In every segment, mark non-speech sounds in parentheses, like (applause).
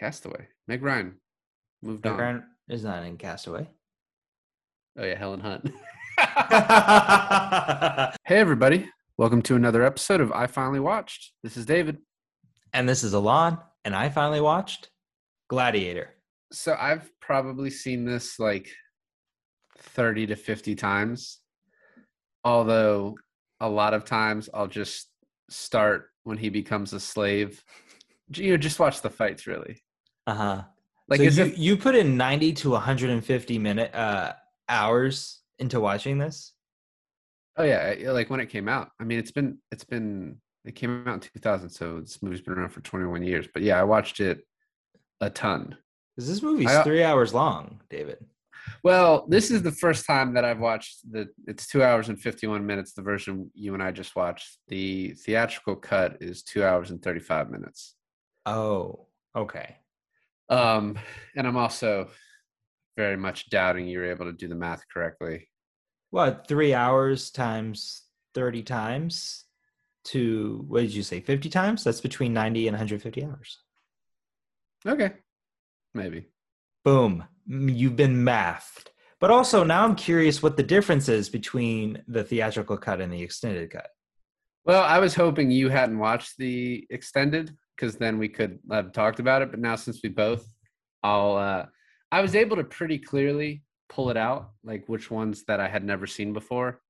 Castaway. Meg Ryan moved Meg on. Ryan is not in Castaway. Oh yeah, Helen Hunt. (laughs) hey everybody, welcome to another episode of I Finally Watched. This is David. and this is Alon, and I finally watched Gladiator. So I've probably seen this like 30 to 50 times. Although a lot of times I'll just start when he becomes a slave. You know, just watch the fights really. Uh huh. Like so is you, it you put in 90 to 150 minute uh, hours into watching this? Oh yeah, like when it came out. I mean, it's been it's been it came out in 2000, so this movie's been around for 21 years. But yeah, I watched it a ton. Because this movie's I- three hours long, David. Well, this is the first time that I've watched the. It's two hours and 51 minutes. The version you and I just watched. The theatrical cut is two hours and 35 minutes. Oh, okay. Um, and I'm also very much doubting you were able to do the math correctly. What, three hours times 30 times to, what did you say, 50 times? That's between 90 and 150 hours. Okay, maybe. Boom. You've been mathed. But also, now I'm curious what the difference is between the theatrical cut and the extended cut. Well, I was hoping you hadn't watched the extended because then we could have talked about it. But now since we both, I'll. Uh, I was able to pretty clearly pull it out, like which ones that I had never seen before.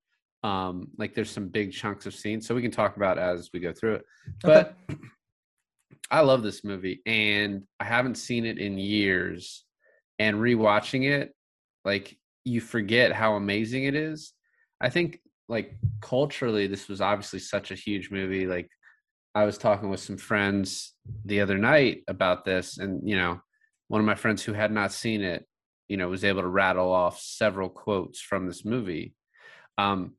Um, like there's some big chunks of scenes, so we can talk about as we go through it. But (clears throat) I love this movie, and I haven't seen it in years. And rewatching it, like you forget how amazing it is. I think like culturally this was obviously such a huge movie like i was talking with some friends the other night about this and you know one of my friends who had not seen it you know was able to rattle off several quotes from this movie um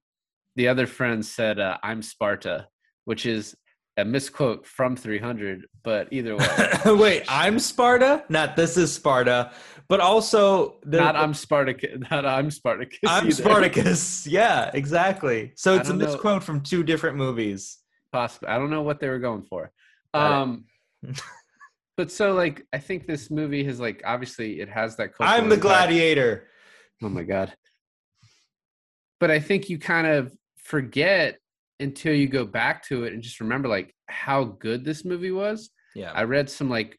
the other friend said uh, i'm sparta which is a misquote from 300 but either way (laughs) Wait, I'm Sparta? Not this is Sparta, but also the, not i'm spartacus (laughs) not i'm spartacus I'm either. Spartacus. (laughs) Yeah, exactly. So it's a don't know. misquote from two different movies. Possibly i don't know what they were going for um (laughs) but so like i think this movie has like obviously it has that I'm the impact. gladiator. oh my god but i think you kind of forget until you go back to it and just remember like how good this movie was Yeah. i read some like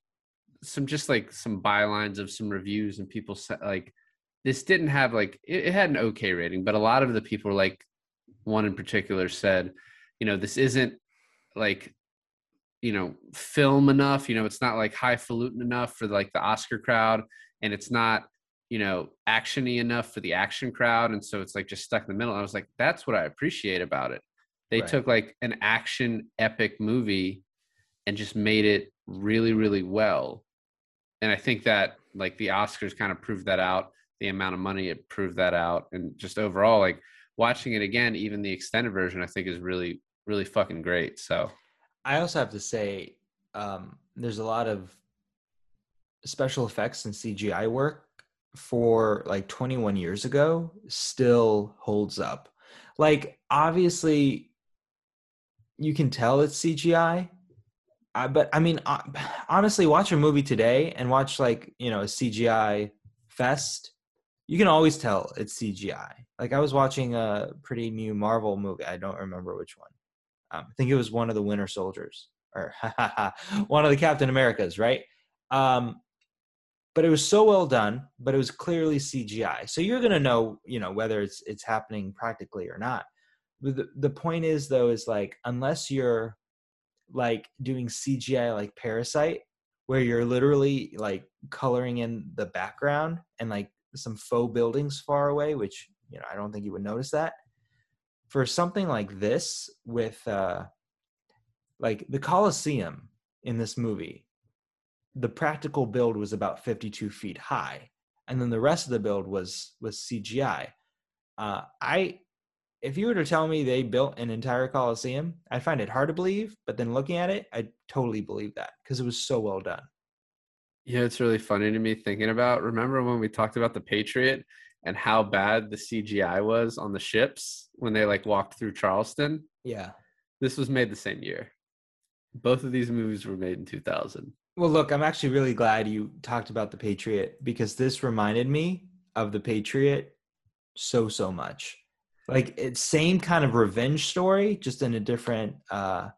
some just like some bylines of some reviews and people said like this didn't have like it, it had an okay rating but a lot of the people were like one in particular said you know this isn't like you know film enough you know it's not like highfalutin enough for like the oscar crowd and it's not you know actiony enough for the action crowd and so it's like just stuck in the middle i was like that's what i appreciate about it they Right. took like an action epic movie and just made it really really well and i think that like the oscars kind of proved that out the amount of money it proved that out and just overall like watching it again even the extended version i think is really really fucking great so I also have to say, um, there's a lot of special effects and CGI work for like 21 years ago still holds up. Like, obviously, you can tell it's CGI. But I mean, uh, (sighs) honestly, watch a movie today and watch like you know a CGI fest. You can always tell it's CGI. Like I was watching a pretty new Marvel movie. I don't remember which one. Um, I think it was one of the Winter Soldiers or (laughs) one of the Captain Americas, right? Um, but it was so well done, but it was clearly CGI. So you're gonna know, you know, whether it's it's happening practically or not. The, the point is though, is like unless you're like doing CGI like Parasite, where you're literally like coloring in the background and like some faux buildings far away, which you know I don't think you would notice that. For something like this, with uh, like the Colosseum in this movie, the practical build was about 52 feet high, and then the rest of the build was was CGI. Uh, I if you were to tell me they built an entire Colosseum, i find it hard to believe but then looking at it i totally believe that because it was so well done Yeah, it's really funny to me thinking about. Remember when we talked about the Patriot and how bad the CGI was on the ships when they like walked through Charleston? yeah This was made the same year. Both of these movies were made in 2000. Well, look, I'm actually really glad you talked about the Patriot because this reminded me of the Patriot so so much. Like it's same kind of revenge story, just in a different uh,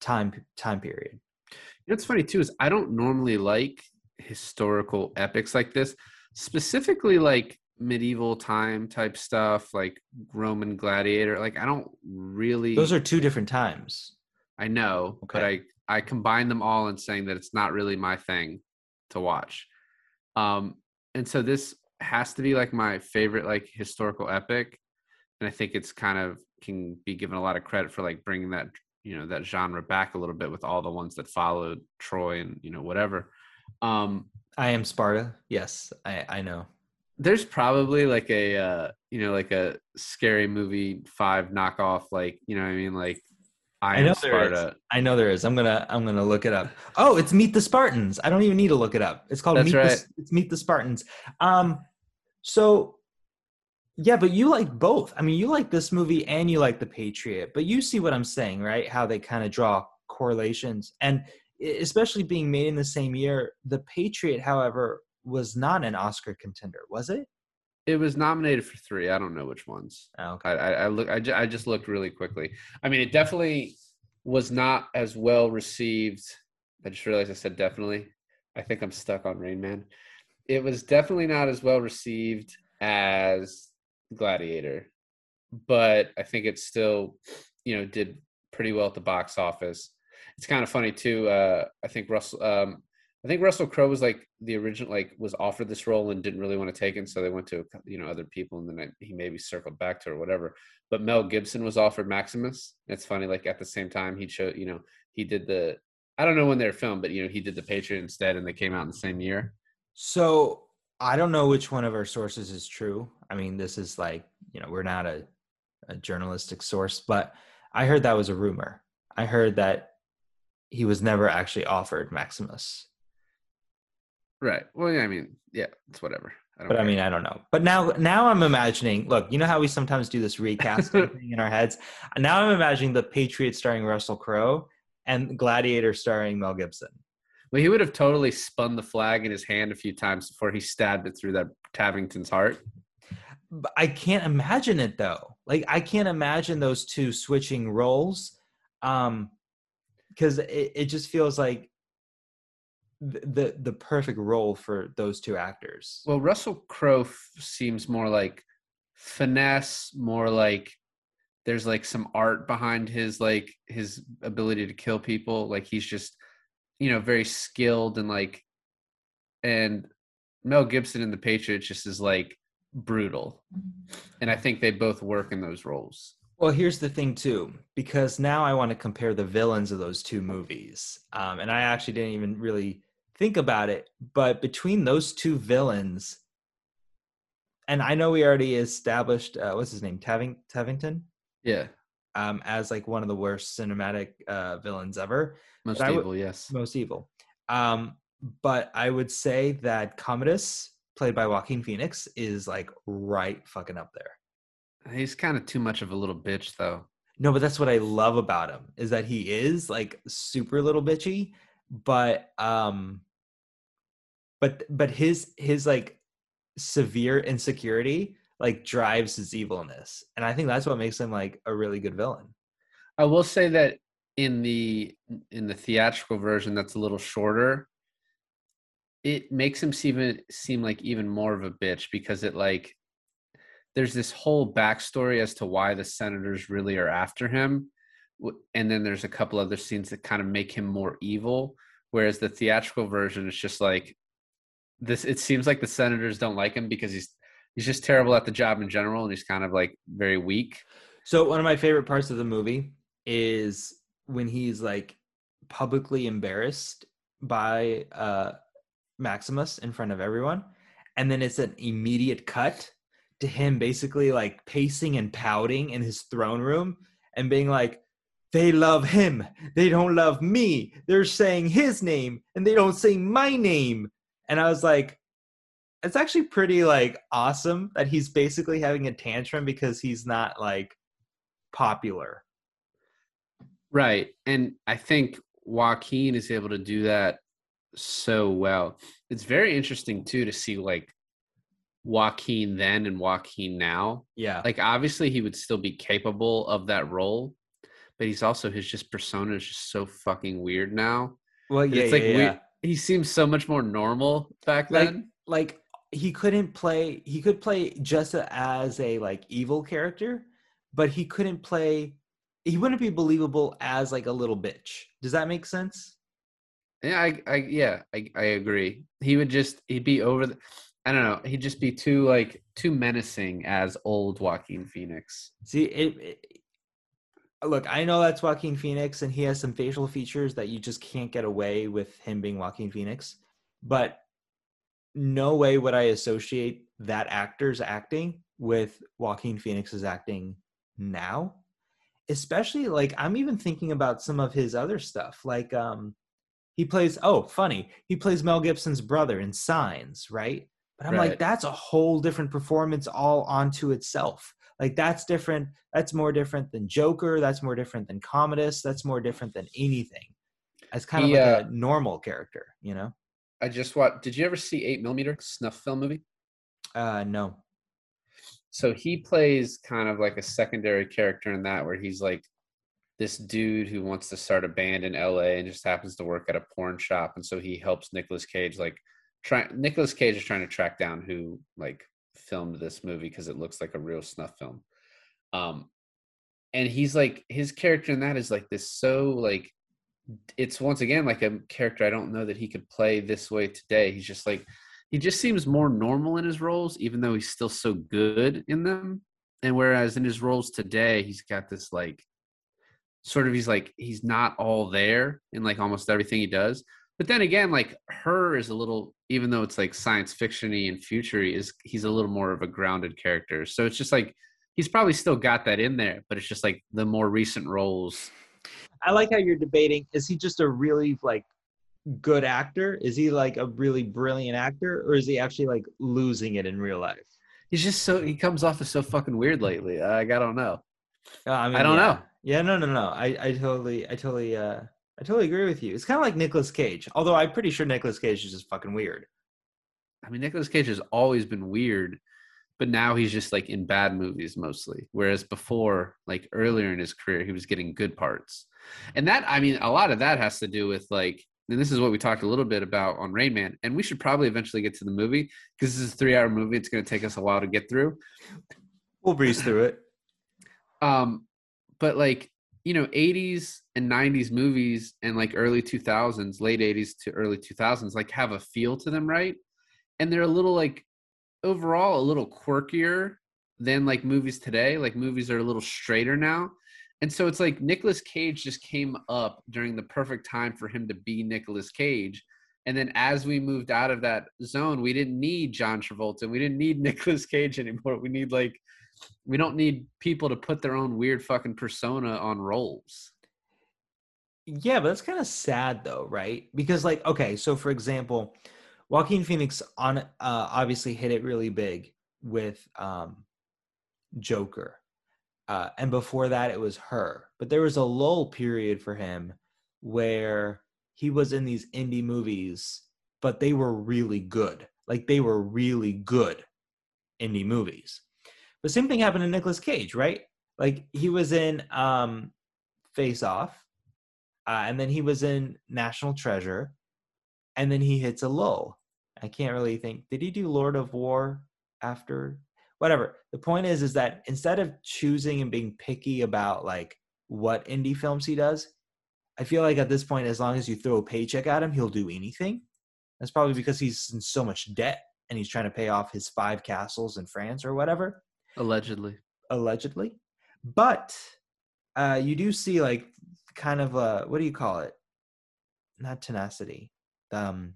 time time period. You know what's funny too is I don't normally like historical epics like this, specifically like medieval time type stuff, like Roman gladiator. Like I don't really. Those are two different times. I know, but I I combine them all in saying that it's not really my thing to watch. Um, and so this has to be like my favorite like historical epic, and I think it's kind of can be given a lot of credit for like bringing that you know that genre back a little bit with all the ones that followed Troy and you know whatever. Um, I am Sparta. Yes, I I know. There's probably like a uh, you know like a scary movie five knockoff like you know what I mean like I, I know Sparta. There is. I know there is. I'm gonna I'm gonna look it up. Oh, it's Meet the Spartans. I don't even need to look it up. It's called That's Meet right. the it's Meet the Spartans. Um so yeah, but you like both. I mean, you like this movie and you like The Patriot, but you see what I'm saying, right? How they kind of draw correlations. And especially being made in the same year, The Patriot, however, was not an Oscar contender, was it? It was nominated for three. I don't know which ones. Oh, okay. I, I, I look. I, ju- I just looked really quickly. I mean, it definitely was not as well received. I just realized I said definitely. I think I'm stuck on Rain Man. It was definitely not as well received as Gladiator, but I think it still, you know, did pretty well at the box office. It's kind of funny too. Uh, I think Russell. Um, I think Russell Crowe was like the original, like was offered this role and didn't really want to take it, so they went to you know other people, and then he maybe circled back to or whatever. But Mel Gibson was offered Maximus. It's funny, like at the same time he showed, you know, he did the. I don't know when they were filmed, but you know he did the Patriot instead, and they came out in the same year. So I don't know which one of our sources is true. I mean, this is like you know we're not a, a journalistic source, but I heard that was a rumor. I heard that he was never actually offered Maximus. Right. Well, yeah, I mean, yeah, it's whatever. I but care. I mean, I don't know. But now, now I'm imagining. Look, you know how we sometimes do this recasting (laughs) thing in our heads. Now I'm imagining the Patriot starring Russell Crowe and Gladiator starring Mel Gibson. Well, he would have totally spun the flag in his hand a few times before he stabbed it through that Tavington's heart. But I can't imagine it though. Like I can't imagine those two switching roles, um, because it, it just feels like the the perfect role for those two actors. Well, Russell Crowe f- seems more like finesse, more like there's like some art behind his like his ability to kill people. Like he's just you know very skilled and like and Mel Gibson in The Patriots just is like brutal. And I think they both work in those roles. Well, here's the thing too, because now I want to compare the villains of those two movies, um, and I actually didn't even really think about it, but between those two villains, and I know we already established uh, what's his name, Taving Tavington, yeah, um, as like one of the worst cinematic uh, villains ever. Most evil, yes, most evil. Um, but I would say that Commodus, played by Joaquin Phoenix, is like right fucking up there. He's kind of too much of a little bitch, though. No, but that's what I love about him is that he is like super little bitchy, but um but but his his like severe insecurity like drives his evilness and i think that's what makes him like a really good villain. I will say that in the in the theatrical version that's a little shorter it makes him seem seem like even more of a bitch because it like there's this whole backstory as to why the senators really are after him and then there's a couple other scenes that kind of make him more evil whereas the theatrical version is just like this it seems like the senators don't like him because he's he's just terrible at the job in general and he's kind of like very weak. So one of my favorite parts of the movie is when he's like publicly embarrassed by uh maximus in front of everyone and then it's an immediate cut to him basically like pacing and pouting in his throne room and being like they love him. They don't love me. They're saying his name and they don't say my name and I was like, it's actually pretty like awesome that he's basically having a tantrum because he's not like popular. Right. And I think Joaquin is able to do that so well. It's very interesting too to see like Joaquin then and Joaquin now. Yeah. Like obviously he would still be capable of that role, but he's also his just persona is just so fucking weird now. well, yeah, it's yeah, like yeah. weird. He seems so much more normal back then. like he couldn't play. He could play just as a like evil character, but he couldn't play. He wouldn't be believable as like a little bitch. Does that make sense? Yeah, I, I yeah, I, I agree. He would just he'd be over the I don't know, he'd just be too like too menacing as old Joaquin Phoenix. See, it, it- look, I know that's Joaquin Phoenix, and he has some facial features that you just can't get away with him being Joaquin Phoenix. But no way would I associate that actor's acting with Joaquin Phoenix's acting now. Especially like I'm even thinking about some of his other stuff. Like um he plays oh, funny. He plays Mel Gibson's brother in Signs, right? But I'm like that's a whole different performance all onto itself. Like that's different. That's more different than Joker. That's more different than Commodus. That's more different than anything. As kind of He, like uh, a normal character, you know? I just watched did you ever see eight millimeter snuff film movie? Uh no. So he plays kind of like a secondary character in that where he's like this dude who wants to start a band in LA and just happens to work at a porn shop and so he helps Nicolas Cage like try Nicolas Cage is trying to track down who like filmed this movie because it looks like a real snuff film. Um and he's like his character in that is like this so like it's once again like a character I don't know that he could play this way today. He's just like he just seems more normal in his roles, even though he's still so good in them. And whereas in his roles today, he's got this like sort of he's like he's not all there in like almost everything he does. But then again, like her is a little, even though it's like science fictiony and futury, is he's a little more of a grounded character. So it's just like he's probably still got that in there, but it's just like the more recent roles. I like how you're debating. Is he just a really like good actor? Is he like a really brilliant actor, or is he actually like losing it in real life? He's just so he comes off as so fucking weird lately. I, I don't know. Uh, I, mean, I don't yeah. know. Yeah, no, no, no. I, I totally, I totally, uh, I totally agree with you. It's kind of like Nicolas Cage, although I'm pretty sure Nicolas Cage is just fucking weird. I mean, Nicolas Cage has always been weird, but now he's just like in bad movies mostly. Whereas before, like earlier in his career, he was getting good parts. And that, I mean, a lot of that has to do with like, and this is what we talked a little bit about on Rain Man. And we should probably eventually get to the movie because this is a three hour movie. It's going to take us a while to get through. We'll breeze through it. Um, but like, you know, 80s and 90s movies and like early 2000s, late 80s to early 2000s, like have a feel to them, right? And they're a little like overall a little quirkier than like movies today. Like movies are a little straighter now. And so it's like Nicolas Cage just came up during the perfect time for him to be Nicolas Cage. And then as we moved out of that zone, we didn't need John Travolta. We didn't need (laughs) Nicolas Cage anymore. We need like we don't need people to put their own weird fucking persona on roles. Yeah, but that's kind of sad though, right? Because like, okay, so for example, Joaquin Phoenix on uh, obviously hit it really big with um, Joker, uh, and before that it was her. But there was a lull period for him where he was in these indie movies, but they were really good. Like they were really good indie movies. But same thing happened to Nicolas Cage, right? Like he was in um, Face Off, uh, and then he was in National Treasure, and then he hits a lull. I can't really think. Did he do Lord of War after? Whatever. The point is, is that instead of choosing and being picky about like what indie films he does, I feel like at this point, as long as you throw a paycheck at him, he'll do anything. That's probably because he's in so much debt and he's trying to pay off his five castles in France or whatever Allegedly. allegedly. But uh, you do see like kind of a what do you call it? Not tenacity. Um,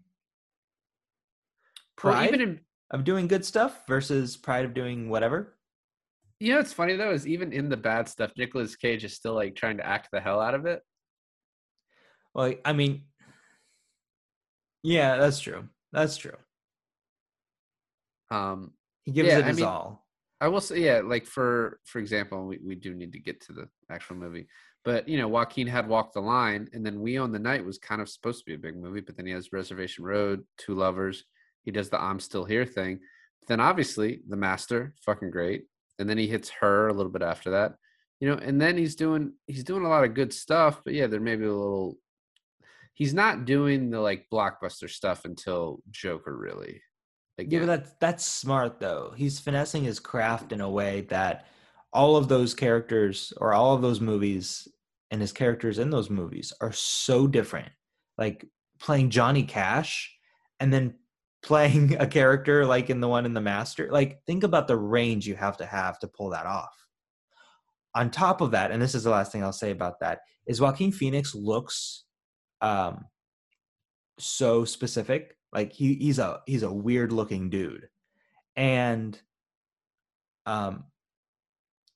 Well, pride even in of doing good stuff versus pride of doing whatever. you know what's funny though is even in the bad stuff, Nicolas Cage is still like trying to act the hell out of it. Well, I mean, yeah, that's true. That's true. Um He gives Yeah, it I his mean- all. I will say, yeah, like for for example, we, we do need to get to the actual movie, But you know, Joaquin had walked the Line, and then We Own the Night was kind of supposed to be a big movie, but then he has Reservation Road, Two Lovers. He does the I'm Still Here thing. Then obviously The Master, fucking great. And then he hits her a little bit after that. You know, and then he's doing he's doing a lot of good stuff, but yeah, there may be a little he's not doing the like blockbuster stuff until Joker really. Again. Yeah, but that's that's smart though. He's finessing his craft in a way that all of those characters or all of those movies and his characters in those movies are so different. Like playing Johnny Cash and then (laughs) playing a character like in the one in the Master. Like think about the range you have to have to pull that off. On top of that, and this is the last thing I'll say about that, is Joaquin Phoenix looks um so specific like he he's a he's a weird looking dude. And um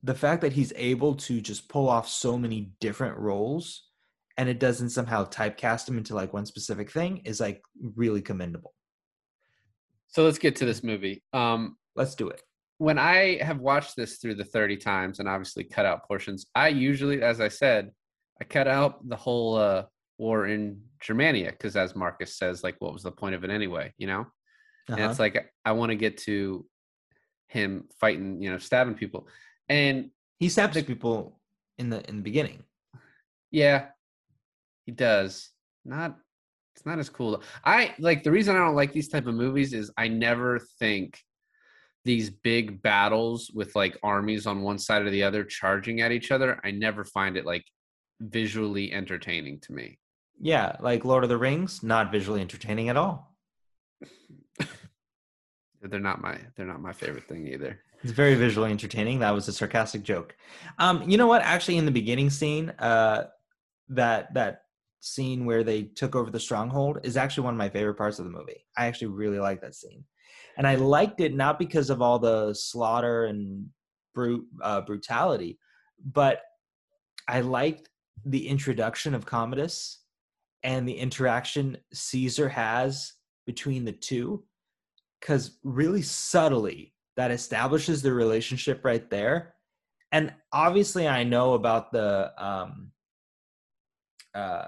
the fact that he's able to just pull off so many different roles and it doesn't somehow typecast him into like one specific thing is like really commendable. So let's get to this movie. Um let's do it. when i have watched this through the 30 times and obviously cut out portions i usually as i said i cut out the whole uh war in Germania because as Marcus says, like what was the point of it anyway, you know? Uh-huh. And it's like I want to get to him fighting, you know, stabbing people. And he stabs the, people in the in the beginning. Yeah. He does. Not it's not as cool. I like the reason I don't like these type of movies is I never think these big battles with like armies on one side or the other charging at each other. I never find it like visually entertaining to me. Yeah, like Lord of the Rings, not visually entertaining at all. (laughs) they're not my they're not my favorite thing either. It's very visually entertaining. That was a sarcastic joke. Um, you know what? Actually, in the beginning scene, uh, that that scene where they took over the stronghold is actually one of my favorite parts of the movie. I actually really like that scene, and I liked it not because of all the slaughter and brute uh, brutality, but I liked the introduction of Commodus and the interaction Caesar has between the two. Because really subtly, that establishes the relationship right there. And obviously, I know about the um, uh,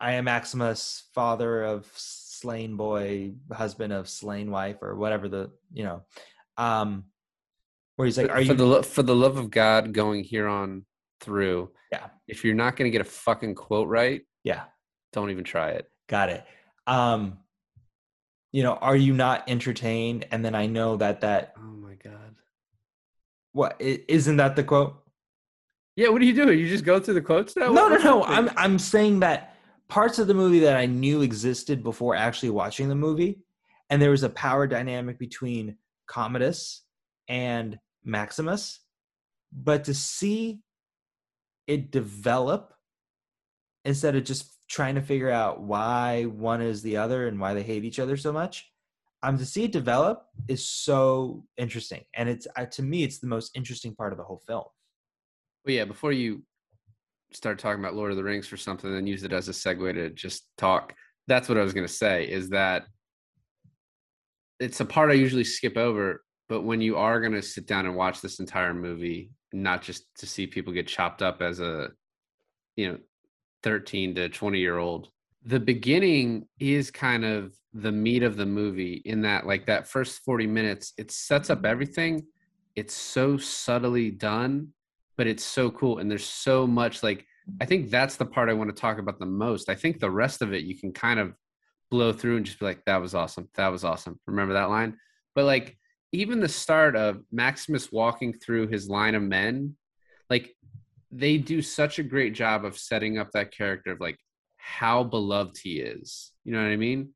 I am Maximus, father of slain boy, husband of slain wife, or whatever the you know, um, where he's like, "Are for you the for the love of God going here on through?" Yeah. If you're not going to get a fucking quote right, yeah, don't even try it. Got it. Um, you know, are you not entertained? And then I know that that. Oh my god. What isn't that the quote? Yeah. What do you do? You just go through the quotes now? No, no, no. I'm I'm saying that parts of the movie that I knew existed before actually watching the movie, and there was a power dynamic between Commodus and Maximus, but to see it develop instead of just trying to figure out why one is the other and why they hate each other so much um to see it develop is so interesting. And it's uh, to me it's the most interesting part of the whole film. Well yeah before you start talking about lord of the rings for something and use it as a segue to just talk that's what i was going to say is that it's a part i usually skip over but when you are going to sit down and watch this entire movie not just to see people get chopped up as a you know 13 to 20 year old the beginning is kind of the meat of the movie in that like that first 40 minutes it sets up everything. It's so subtly done but it's so cool and there's so much like i think that's the part i want to talk about the most. I think the rest of it you can kind of blow through and just be like that was awesome. That was awesome. Remember that line? But like even the start of maximus walking through his line of men like they do such a great job of setting up that character of like how beloved he is. You know what I mean?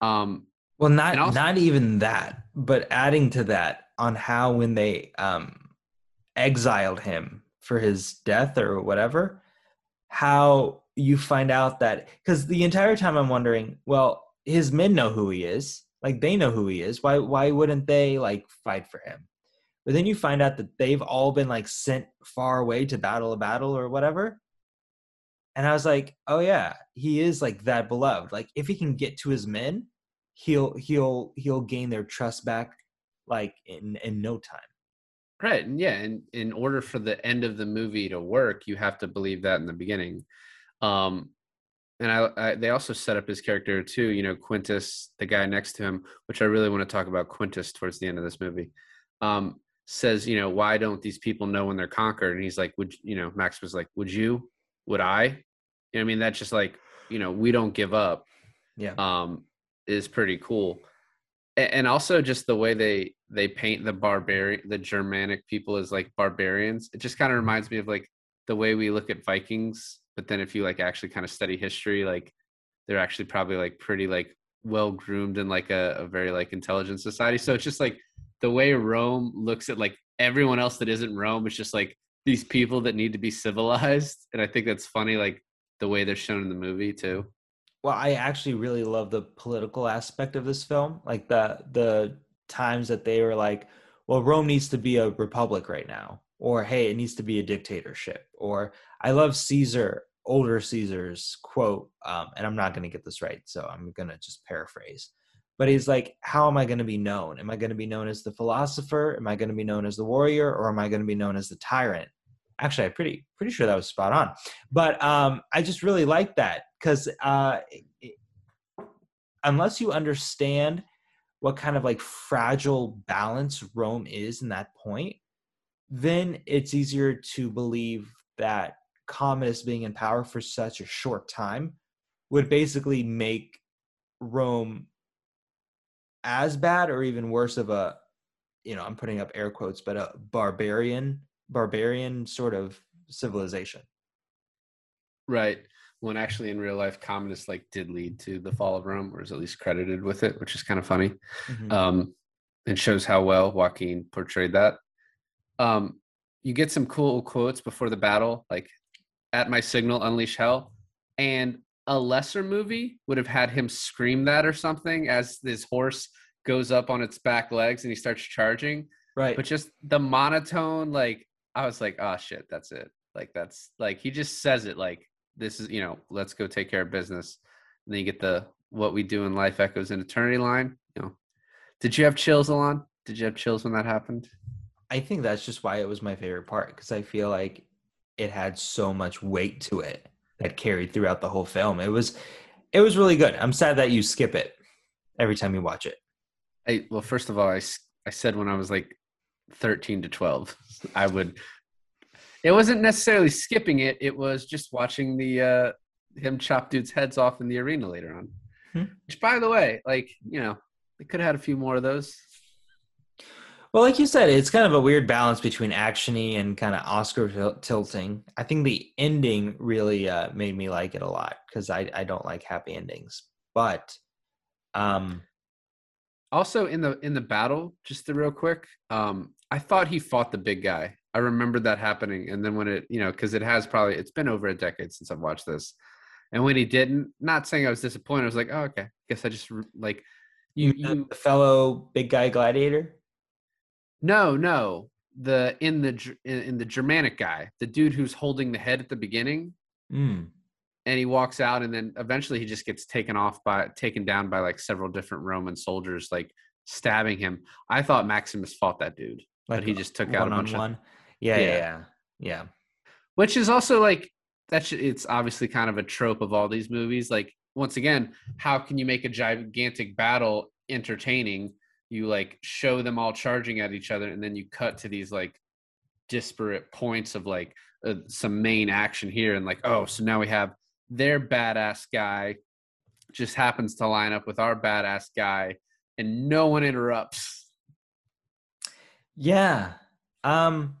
Um well not also, not even that, but adding to that on how when they um exiled him for his death or whatever, how you find out that cuz the entire time I'm wondering, well, his men know who he is. Like they know who he is. Why why wouldn't they like fight for him? But then you find out that they've all been like sent far away to battle a battle or whatever. And I was like, oh yeah, he is like that beloved. Like if he can get to his men, he'll he'll he'll gain their trust back like in in no time. Right. And yeah, and in order for the end of the movie to work, you have to believe that in the beginning. Um, and I, I, they also set up his character too. You know, Quintus, the guy next to him, which I really want to talk about Quintus towards the end of this movie. Um, says, you know, why don't these people know when they're conquered? And he's like, would you know, Max was like, would you? Would I? You know, I mean, that's just like, you know, we don't give up. Yeah. Um, is pretty cool and also just the way they they paint the barbarian the germanic people as like barbarians it just kind of reminds me of like the way we look at vikings but then if you like actually kind of study history like they're actually probably like pretty like well groomed in like a, a very like intelligent society so it's just like the way rome looks at like everyone else that isn't rome is just like these people that need to be civilized and i think that's funny like the way they're shown in the movie too. Well i actually really love the political aspect of this film like the the times that they were like well rome needs to be a republic right now or hey it needs to be a dictatorship or i love caesar older caesar's quote um, and i'm not going to get this right so i'm going to just paraphrase but he's like how am i going to be known? Am i going to be known as the philosopher? Am i going to be known as the warrior or am i going to be known as the tyrant? Actually i'm pretty pretty sure that was spot on. But um i just really like that because uh, unless you understand what kind of like fragile balance Rome is in that point, then it's easier to believe that Commodus being in power for such a short time would basically make Rome as bad or even worse of a you know i'm putting up air quotes but a barbarian barbarian sort of civilization right when actually in real life Commodus like did lead to the fall of Rome, or is at least credited with it, which is kind of funny. Mm-hmm. Um, and shows how well Joaquin portrayed that. Um, you get some cool quotes before the battle, like "At my signal, unleash hell," and a lesser movie would have had him scream that or something as this horse goes up on its back legs and he starts charging. Right. But just the monotone, like I was like, oh shit, that's it. Like that's like he just says it like this is you know let's go take care of business and then you get the what we do in life echoes in eternity line you know did you have chills alon did you have chills when that happened i think that's just why it was my favorite part because i feel like it had so much weight to it that carried throughout the whole film it was it was really good i'm sad that you skip it every time you watch it I, well first of all i, I said when i was like 13 to 12 i would it wasn't necessarily skipping it. It was just watching the uh, him chop dudes' heads off in the arena later on. Hmm. Which, by the way, like you know, they could have had a few more of those. Well, like you said, it's kind of a weird balance between actiony and kind of Oscar tilting. I think the ending really uh, made me like it a lot because I, I don't like happy endings. But um, also in the in the battle, just the real quick, um, I thought he fought the big guy. I remember that happening. And then when it, you know, because it has probably, it's been over a decade since I've watched this. And when he didn't, not saying I was disappointed, I was like, oh, okay. Guess I just like you, you the fellow big guy gladiator. No, no, the in the in, in the Germanic guy, the dude who's holding the head at the beginning, mm. and he walks out, and then eventually he just gets taken off by taken down by like several different Roman soldiers, like stabbing him. I thought Maximus fought that dude, like but he just took out a bunch one. of yeah, yeah, yeah, yeah. Which is also like that's it's obviously kind of a trope of all these movies. Like once again, how can you make a gigantic battle entertaining? You like show them all charging at each other, and then you cut to these like disparate points of like uh, some main action here, and like oh, so now we have their badass guy just happens to line up with our badass guy, and no one interrupts. Yeah. Um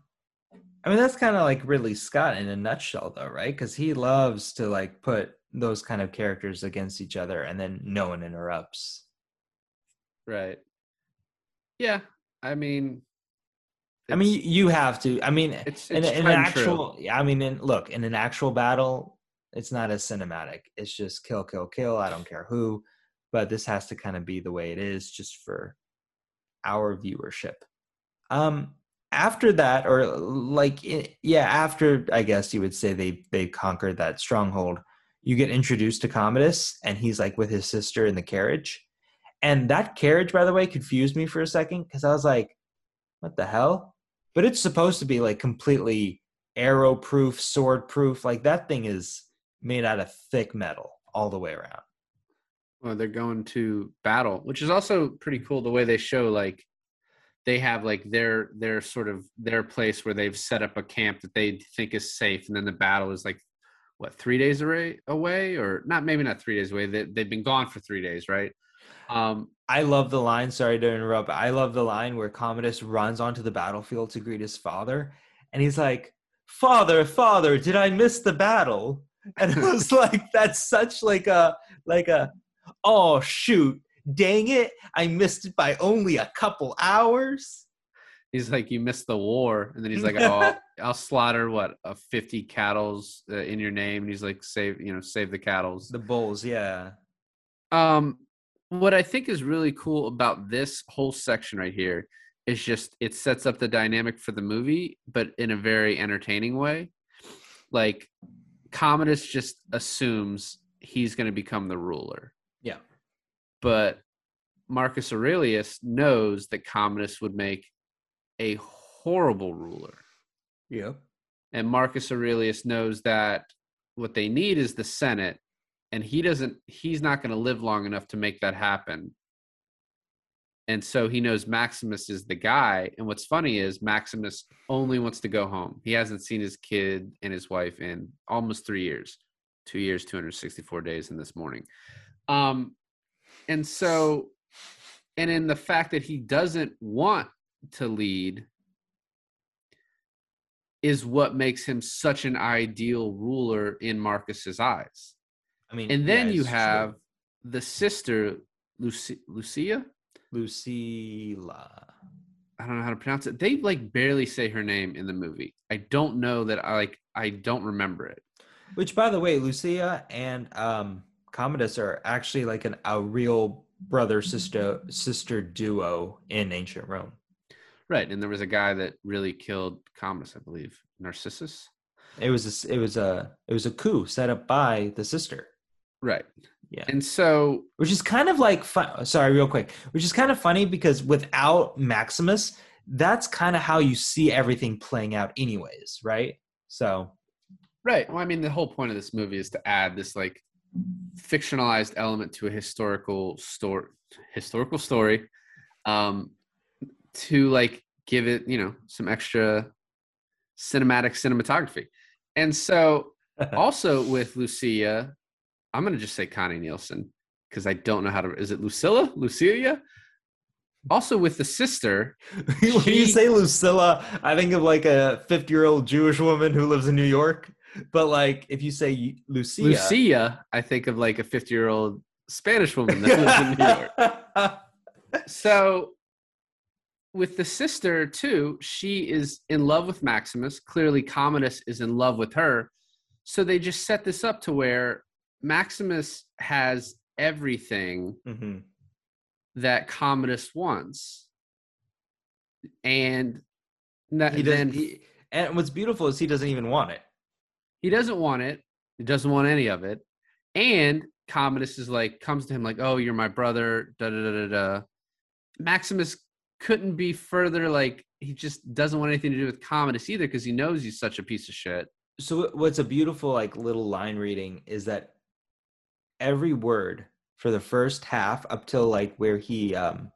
I mean, that's kind of like Ridley Scott in a nutshell, though, right? Because he loves to like put those kind of characters against each other, and then no one interrupts. Right. Yeah. I mean. I mean, you have to. I mean, it's, it's in, in an actual. True. I mean, in, look, in an actual battle, it's not as cinematic. It's just kill, kill, kill. I don't care who, but this has to kind of be the way it is, just for our viewership. Um, after that or like yeah after i guess you would say they they conquered that stronghold you get introduced to commodus and he's like with his sister in the carriage and that carriage by the way confused me for a second because i was like what the hell but it's supposed to be like completely arrow proof, sword proof. Like that thing is made out of thick metal all the way around. Well, they're going to battle, which is also pretty cool. The way they show like they have like their their sort of their place where they've set up a camp that they think is safe, and then the battle is like what three days away, away or not? Maybe not three days away. They, they've been gone for three days, right? Um, I love the line. Sorry to interrupt. I love the line where Commodus runs onto the battlefield to greet his father, and he's like, "Father, father, did I miss the battle?" (laughs) And it was like that's such like a like a oh shoot, dang it, I missed it by only a couple hours. He's like, you missed the war, and then he's like, oh, (laughs) I'll, slaughter what a fifty cattle's uh, in your name, and he's like, save you know, save the cattle's, the bulls, yeah. Um, what I think is really cool about this whole section right here is just it sets up the dynamic for the movie, but in a very entertaining way. Like Commodus just assumes he's going to become the ruler. Yeah. But Marcus Aurelius knows that Commodus would make a horrible ruler. Yeah. And Marcus Aurelius knows that what they need is the Senate and he doesn't he's not going to live long enough to make that happen. And so he knows maximus is the guy and what's funny is maximus only wants to go home. He hasn't seen his kid and his wife in almost three years. Two years 264 days in this morning. Um and so and in the fact that he doesn't want to lead is what makes him such an ideal ruler in marcus's eyes I mean, and then yeah, you have true. the sister Lucy, Lucia, Lucilla. I don't know how to pronounce it. They like barely say her name in the movie. I don't know that I like. I don't remember it. Which, by the way, Lucia and um, Commodus are actually like an a real brother sister sister duo in ancient Rome. Right, and there was a guy that really killed Commodus, I believe, Narcissus. It was a, it was a it was a coup set up by the sister. Right. Yeah. And so, which is kind of like, fun, sorry, real quick, which is kind of funny because without Maximus, that's kind of how you see everything playing out, anyways, right? So, right. Well, I mean, the whole point of this movie is to add this like fictionalized element to a historical story, historical story, um, to like give it, you know, some extra cinematic cinematography. And so, (laughs) also with Lucia, I'm gonna just say Connie Nielsen because I don't know how to. Is it Lucilla? Lucilia? Also with the sister. (laughs) when she, you say Lucilla, I think of like a 50 year old Jewish woman who lives in New York. But like if you say Lucia, Lucia, I think of like a 50 year old Spanish woman that lives in New York. (laughs) so with the sister too, she is in love with Maximus. Clearly, Commodus is in love with her. So they just set this up to where Maximus has everything mm-hmm. that Commodus wants, and that, he then he, and what's beautiful is he doesn't even want it. He doesn't want it. He doesn't want any of it. And Commodus is like comes to him like, "Oh, you're my brother." Da da da da da. Maximus couldn't be further like he just doesn't want anything to do with Commodus either because he knows he's such a piece of shit. So what's a beautiful like little line reading is that every word for the first half up till like where he um,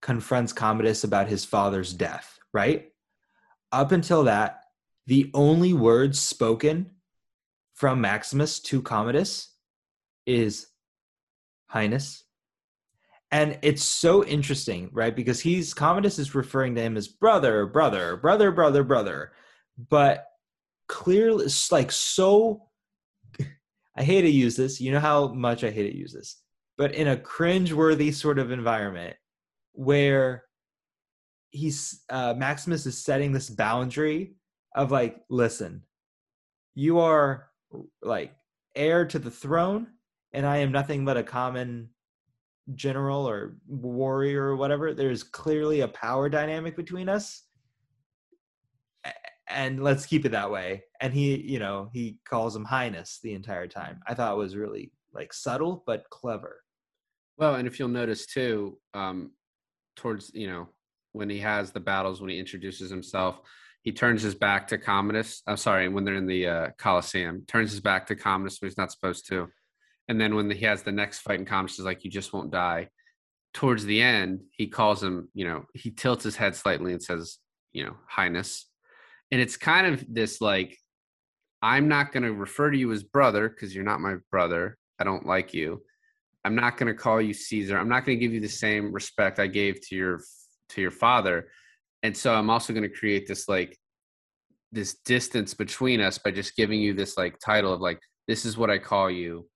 confronts Commodus about his father's death, right? Up until that, the only words spoken from Maximus to Commodus is Highness. And it's so interesting, right? Because he's Commodus is referring to him as brother, brother, brother, brother, brother. But clearly, it's like so I hate to use this. You know how much I hate to use this. But in a cringe-worthy sort of environment where he's uh, Maximus is setting this boundary of like, listen, you are like heir to the throne, and I am nothing but a common general or warrior or whatever. There's clearly a power dynamic between us and let's keep it that way and he you know he calls him highness the entire time i thought was really like subtle but clever well and if you'll notice too um towards you know when he has the battles when he introduces himself he turns his back to Commodus. I'm sorry, when they're in the uh, Coliseum, turns his back to Commodus when he's not supposed to. And then when he has the next fight in Commodus, is like, you just won't die. Towards the end, he calls him, you know, he tilts his head slightly and says, you know, highness. And it's kind of this like, I'm not going to refer to you as brother because you're not my brother. I don't like you. I'm not going to call you Caesar. I'm not going to give you the same respect I gave to your to your father and so i'm also going to create this like this distance between us by just giving you this like title of like this is what i call you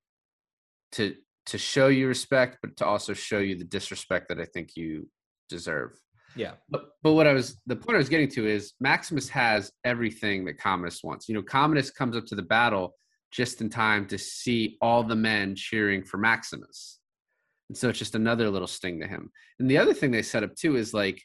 to to show you respect but to also show you the disrespect that i think you deserve yeah. But but what i was the point i was getting to is maximus has everything that commodus wants. You know commodus comes up to the battle just in time to see all the men cheering for maximus. And so it's just another little sting to him. And the other thing they set up too is like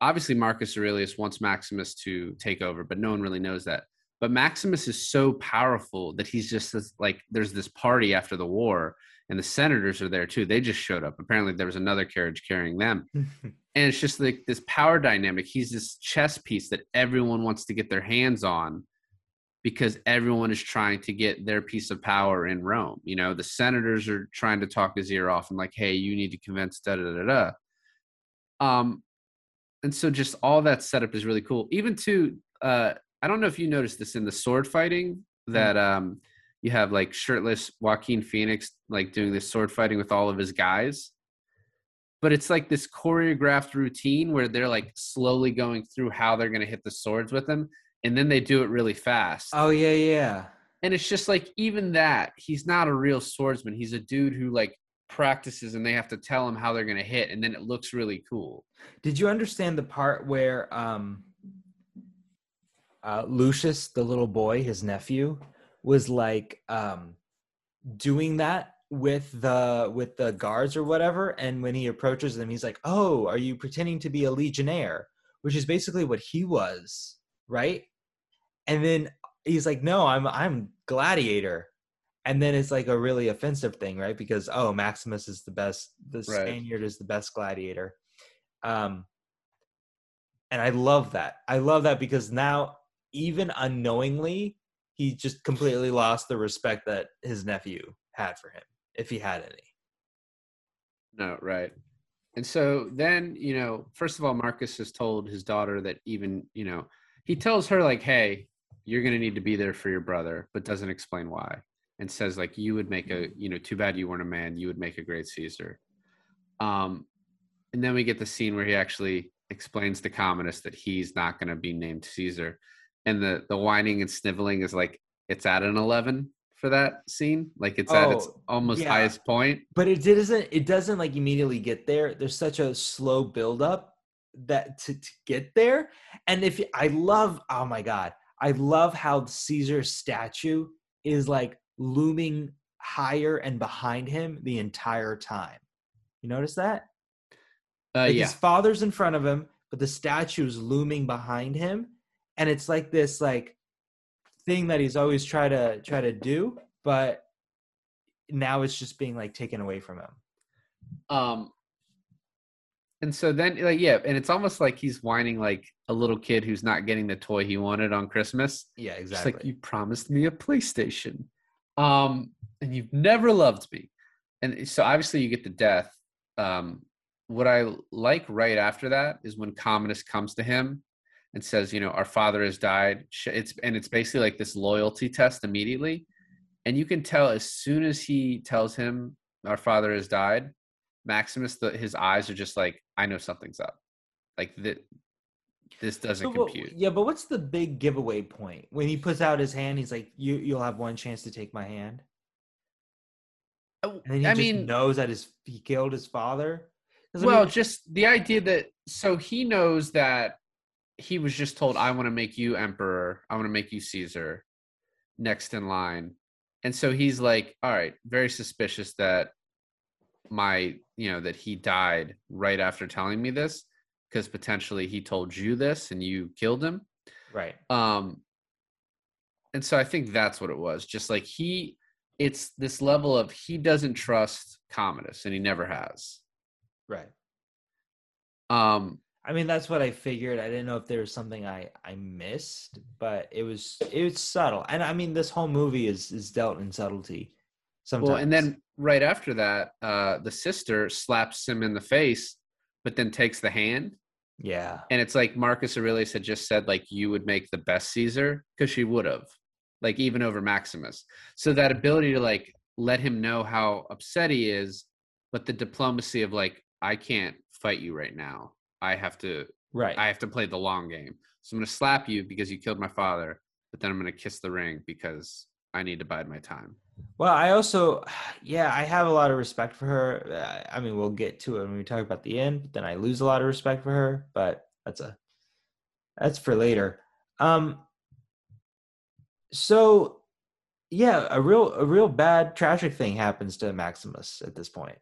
obviously Marcus Aurelius wants Maximus to take over, but no one really knows that. But Maximus is so powerful that he's just this, like there's this party after the war, and the senators are there too. They just showed up. Apparently, there was another carriage carrying them, and it's just like this power dynamic. He's this chess piece that everyone wants to get their hands on because everyone is trying to get their piece of power in Rome. You know, the senators are trying to talk his ear off and like, hey, you need to convince da da da da. Um, and so just all that setup is really cool. Even to uh, I don't know if you noticed this in the sword fighting mm. that um, you have like shirtless Joaquin Phoenix like doing this sword fighting with all of his guys. But it's like this choreographed routine where they're like slowly going through how they're going to hit the swords with them and then they do it really fast. Oh yeah, yeah. And it's just like even that he's not a real swordsman. He's a dude who like practices and they have to tell him how they're going to hit and then it looks really cool did you understand the part where um uh lucius the little boy his nephew was like um doing that with the with the guards or whatever and when he approaches them he's like oh are you pretending to be a legionnaire? Which is basically what he was right? And then he's like no i'm i'm gladiator. And then it's like a really offensive thing right? Because oh maximus is the best the right. spaniard is the best gladiator. Um and i love that. I love that because now even unknowingly he just completely lost the respect that his nephew had for him if he had any. No right. And so then you know first of all marcus has told his daughter that even you know he tells her like hey you're going to need to be there for your brother but doesn't explain why and says like you would make a you know too bad you weren't a man. You would make a great caesar. Um and then we get the scene where he actually explains to commodus that he's not going to be named caesar and the the whining and sniveling is like it's at an 11 for that scene like it's oh, at its oh, almost yeah. highest point but it doesn't it doesn't like immediately get there there's such a slow build up that to, to get there and if i love oh my god i love how caesar's statue is like looming higher and behind him the entire time. You notice that? Uh, like yeah. His father's in front of him, but the statue is looming behind him, and it's like this like thing that he's always try to try to do, but now it's just being like taken away from him. Um, and so then like yeah, and it's almost like he's whining like a little kid who's not getting the toy he wanted on Christmas. Yeah, exactly. It's like you promised me a PlayStation um, and you've never loved me. And so obviously you get the death. Um, what I like right after that is when Commodus comes to him and says, you know, our father has died. It's and it's basically like this loyalty test immediately. And you can tell as soon as he tells him our father has died, Maximus, the, his eyes are just like, I know something's up. Like that this doesn't so, compute. yeah, but what's the big giveaway point when he puts out his hand? He's like, "You, you'll have one chance to take my hand." Oh, and he I mean, knows that his he killed his father. Well, I mean, just the idea that so he knows that he was just told, "I want to make you emperor. I want to make you Caesar, next in line," and so he's like, "All right, very suspicious that my, you know, that he died right after telling me this." because potentially he told you this and you killed him. Right. Um and so I think that's what it was. Just like he it's this level of he doesn't trust Commodus and he never has. Right. Um, I mean, that's what I figured. I didn't know if there was something I I missed, but it was it was subtle. And I mean, this whole movie is is dealt in subtlety. Sometimes. well, and then right after that, uh, the sister slaps him in the face, but then takes the hand. yeah, And it's like Marcus Aurelius had just said, like you would make the best Caesar because she would have, like even over Maximus. So that ability to like let him know how upset he is, but the diplomacy of like I can't fight you right now. I have to right. I have to play the long game. So I'm going to slap you because you killed my father, but then I'm going to kiss the ring because I need to bide my time. Well, I also, (sighs) yeah, I have a lot of respect for her. Uh, I mean, we'll get to it when we talk about the end. But then I lose a lot of respect for her, but that's a that's for later. Um. So, yeah, a real a real bad tragic thing happens to Maximus at this point.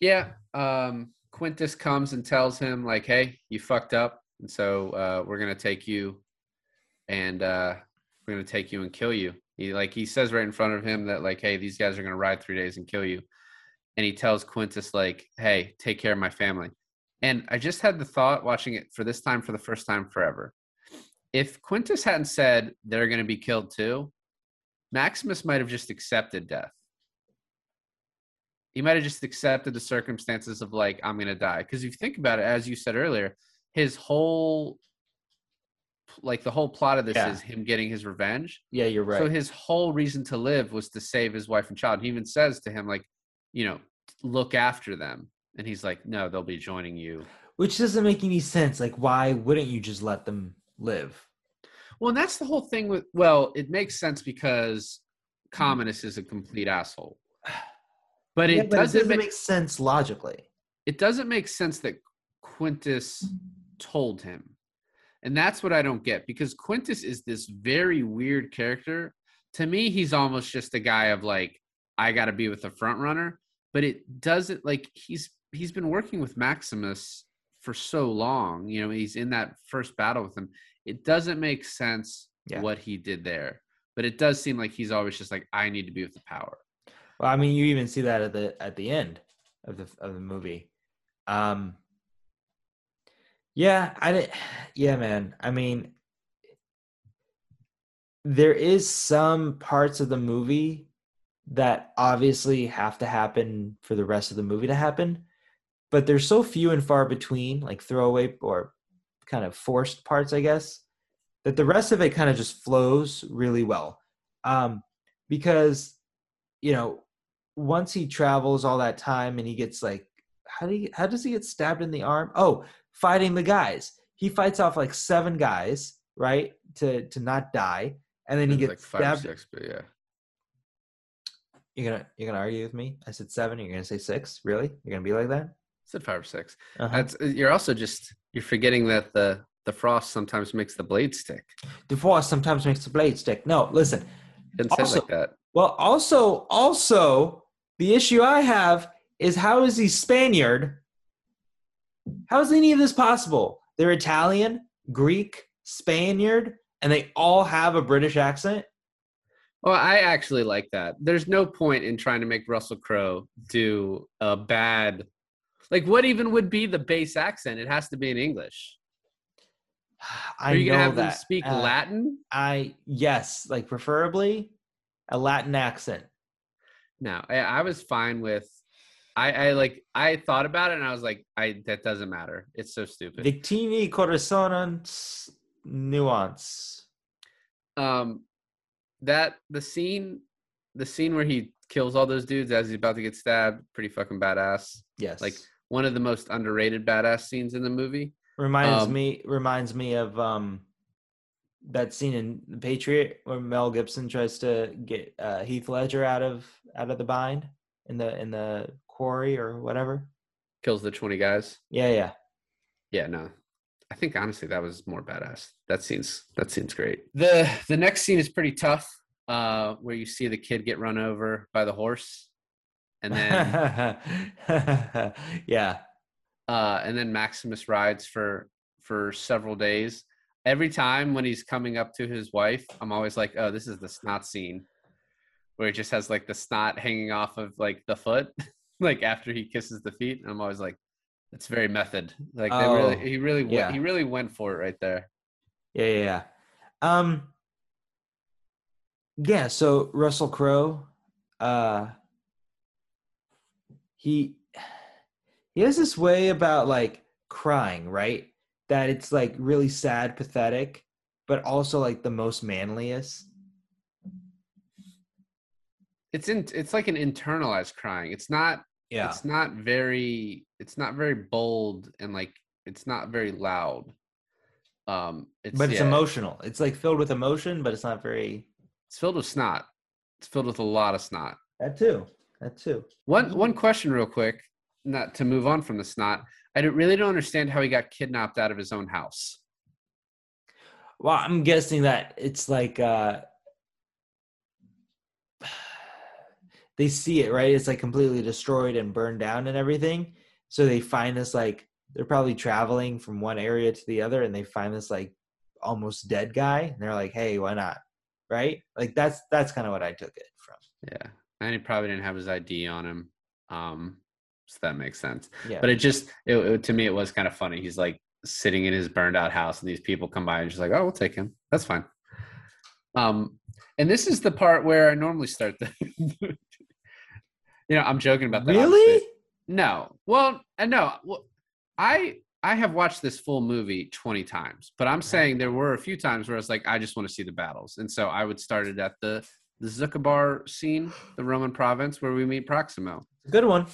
Yeah. Um, Quintus comes and tells him, like, hey, you fucked up. And so uh, we're to take you and uh, we're to take you and kill you. He like he says right in front of him that like, hey, these guys are to ride three days and kill you. And he tells Quintus like, hey, take care of my family. And I just had the thought watching it for this time for the first time forever. If Quintus hadn't said they're going to be killed too, Maximus might have just accepted death. He might have just accepted the circumstances of like, I'm going to die. Because if you think about it, as you said earlier, his whole, like the whole plot of this Yeah. is him getting his revenge. Yeah, you're right. So his whole reason to live was to save his wife and child. He even says to him, like, you know, look after them. And he's like, no, they'll be joining you. Which doesn't make any sense. Like, why wouldn't you just let them live? Well, and that's the whole thing with, well, it makes sense because hmm. Commodus is a complete asshole. (sighs) But it, Yeah, but doesn't, make, make sense logically. it doesn't make sense that Quintus told him. And that's what I don't get because Quintus is this very weird character. To me, he's almost just a guy of like, I got to be with the front runner. But it doesn't like he's he's been working with Maximus for so long. You know, he's in that first battle with him. It doesn't make sense Yeah. what he did there. But it does seem like he's always just like, I need to be with the power. Well, I mean, you even see that at the at the end of the of the movie. Um, yeah, I did. Yeah, man. I mean, there is some parts of the movie that obviously have to happen for the rest of the movie to happen, but they're so few and far between, like throwaway or kind of forced parts, I guess, that the rest of it kind of just flows really well. Um, because you know, once he travels all that time and he gets like, how do you, how does he get stabbed in the arm? Oh, fighting the guys. He fights off like seven guys, right, to to not die, and then he gets like five or stabbed. six, but yeah. You're gonna you're gonna argue with me? I said seven. You're gonna say six? Really? You're gonna be like that? I said five or 6 Uh-huh. That's you're also just you're forgetting that the the frost sometimes makes the blade stick. Divorce sometimes makes the blade stick. No, listen. Didn't say Also- like that. Well, also, also, the issue I have is how is he Spaniard? How is any of this possible? They're Italian, Greek, Spaniard, and they all have a British accent. Well, I actually like that. There's no point in trying to make Russell Crowe do a bad like what even would be the base accent? It has to be in English. (sighs) I Are you know gonna have that. them speak Uh, Latin? I yes, like preferably a Latin accent. No, I, I was fine with. I, I like. I thought about it and I was like, I that doesn't matter. It's so stupid. Victini correspondence nuance. um, that the scene, the scene where he kills all those dudes as he's about to get stabbed, pretty fucking badass. Yes, Like one of the most underrated badass scenes in the movie. reminds um, me reminds me of um that scene in the Patriot where Mel Gibson tries to get uh, Heath Ledger out of out of the bind in the in the quarry or whatever. Kills the twenty guys. Yeah, yeah. Yeah, no. I think honestly that was more badass. That scene's that seems great. The the next scene is pretty tough. Uh, where you see the kid get run over by the horse, and then (laughs) yeah. uh, and then Maximus rides for for several days. Every time when he's coming up to his wife, I'm always like, "Oh, this is the snot scene," where it just has like the snot hanging off of like the foot, (laughs) like after he kisses the feet. And I'm always like, It's very method. Like they really, Oh, he really, went, he really went for it right there. Yeah, yeah, yeah. Um Yeah, so Russell Crowe, uh he he has this way about like crying, right? That it's like really sad, pathetic, but also like the most manliest. It's in, it's like an internalized crying. It's not, yeah. it's not very, it's not very bold and like, it's not very loud. Um, it's, but it's yeah, emotional. It's like filled with emotion, but it's not very It's filled with snot. It's filled with a lot of snot. that too. That too. One one question, real quick, not to move on from the snot. I really don't understand how he got kidnapped out of his own house. Well, I'm guessing that it's like uh (sighs) they see it, right? It's like completely destroyed and burned down and everything. So they find this like they're probably traveling from one area to the other and they find this like almost dead guy and they're like, "Hey, why not?" Right? Like that's that's kind of what I took it from. Yeah, and he probably didn't have his ID on him. Um, so that makes sense. Yeah. But it just, it, it- to me, it was kind of funny. He's like sitting in his burned out house, and these people come by and just like, oh, we'll take him. That's fine. Um, and this is the part where I normally start the. (laughs) you know, I'm joking about that. really? obviously. No. Well, uh, no. Well, I I have watched this full movie 20 times, but I'm saying there were a few times where I was like, I just want to see the battles. And so I would start it at the the Zucchabar scene, the Roman province where we meet Proximo. Good one.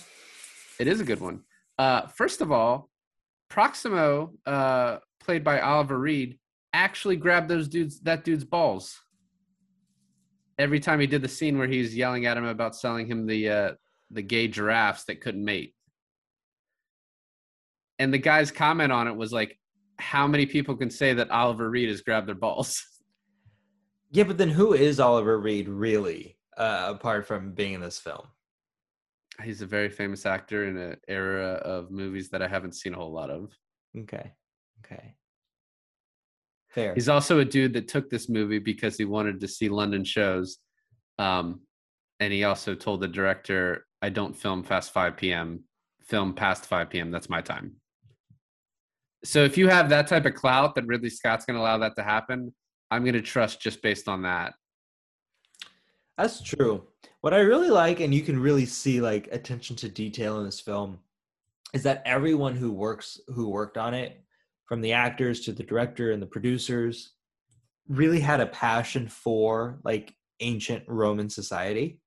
It is a good one. Uh, first of all, Proximo, uh, played by Oliver Reed, actually grabbed those dudes that dude's balls. Every time he did the scene where he's yelling at him about selling him the uh, the gay giraffes that couldn't mate. And the guy's comment on it was like, "How many people can say that Oliver Reed has grabbed their balls?" (laughs) Yeah, but then who is Oliver Reed really uh apart from being in this film? He's a very famous actor in an era of movies that I haven't seen a whole lot of. Okay. Okay. Fair. He's also a dude that took this movie because he wanted to see London shows. Um, and he also told the director, I don't film past 5 p.m., film past 5 p.m. That's my time. So if you have that type of clout that Ridley Scott's going to allow that to happen, I'm going to trust just based on that. That's true. What I really like, and you can really see like attention to detail in this film, is that everyone who works who worked on it, from the actors to the director and the producers, really had a passion for like ancient Roman society.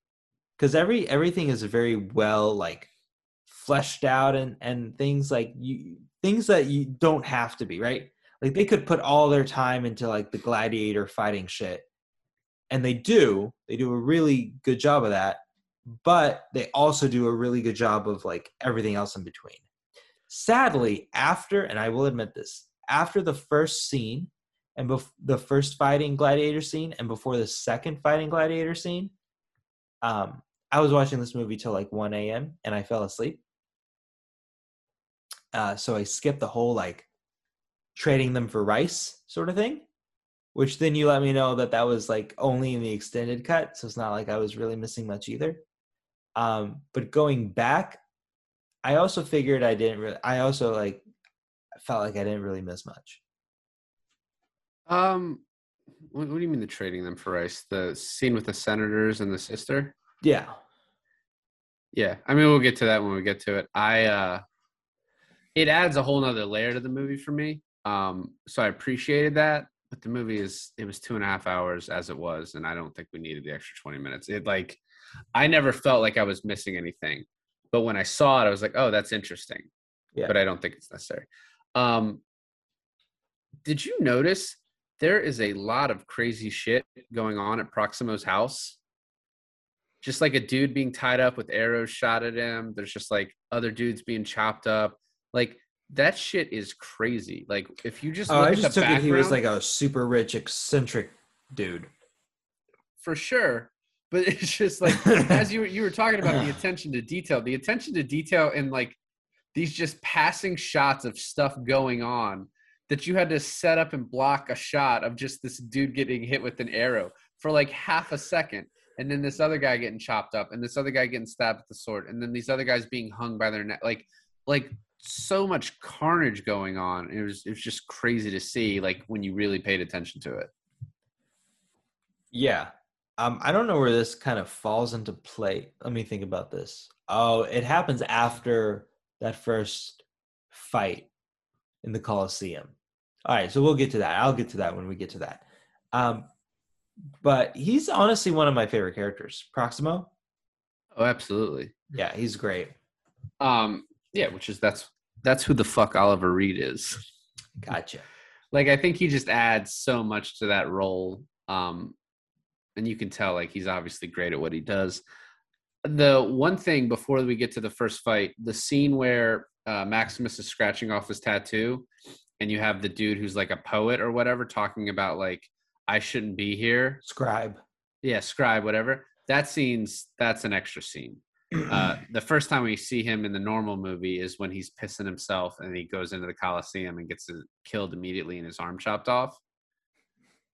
Because every everything is very well like fleshed out and and things like you things that you don't have to be right. Like they could put all their time into like the gladiator fighting shit and they do they do a really good job of that but they also do a really good job of like everything else in between. Sadly after and i will admit this after the first scene and bef- the first fighting gladiator scene and before the second fighting gladiator scene um i was watching this movie till like 1 a.m and i fell asleep. Uh so i skipped the whole like trading them for rice sort of thing which then you let me know that that was like only in the extended cut so it's not like i was really missing much either um but going back i also figured i didn't really i also like felt like i didn't really miss much Um, what, what do you mean the trading them for rice? The scene with the senators and the sister? yeah Yeah, I mean we'll get to that when we get to it. I uh it adds a whole nother layer to the movie for me. Um so I appreciated that, but the movie is it was two and a half hours as it was, and I don't think we needed the extra 20 minutes. It like I never felt like I was missing anything. But when I saw it, I was like, oh, that's interesting. Yeah. But I don't think it's necessary. Um did you notice there is a lot of crazy shit going on at Proximo's house? just like a dude being tied up with arrows shot at him. There's just like other dudes being chopped up. Like that shit is crazy. Like if you just oh i at just took it he was like a super rich eccentric dude for sure. But (laughs) it's just like as you were, you were talking about the (laughs) attention to detail, the attention to detail and like these just passing shots of stuff going on that you had to set up and block a shot of just this dude getting hit with an arrow for like half a second and then this other guy getting chopped up and this other guy getting stabbed with the sword and then these other guys being hung by their neck like like so much carnage going on. It was it was just crazy to see, like when you really paid attention to it. Yeah. Um, I don't know where this kind of falls into play. Let me think about this. Oh, it happens after that first fight in the Coliseum. All right, so we'll get to that. I'll get to that when we get to that. Um, but he's honestly one of my favorite characters. Proximo. Oh, absolutely. Yeah, he's great. Um, yeah, which is that's that's who the fuck Oliver Reed is. Gotcha. like I think he just adds so much to that role. Um, and you can tell like he's obviously great at what he does. The one thing before we get to the first fight, the scene where uh, Maximus is scratching off his tattoo, and you have the dude who's like a poet or whatever talking about like I shouldn't be here. Scribe. Yeah, scribe, whatever. That scene's that's an extra scene. Uh, (clears throat) the first time we see him in the normal movie is when he's pissing himself and he goes into the Coliseum and gets killed immediately and his arm chopped off.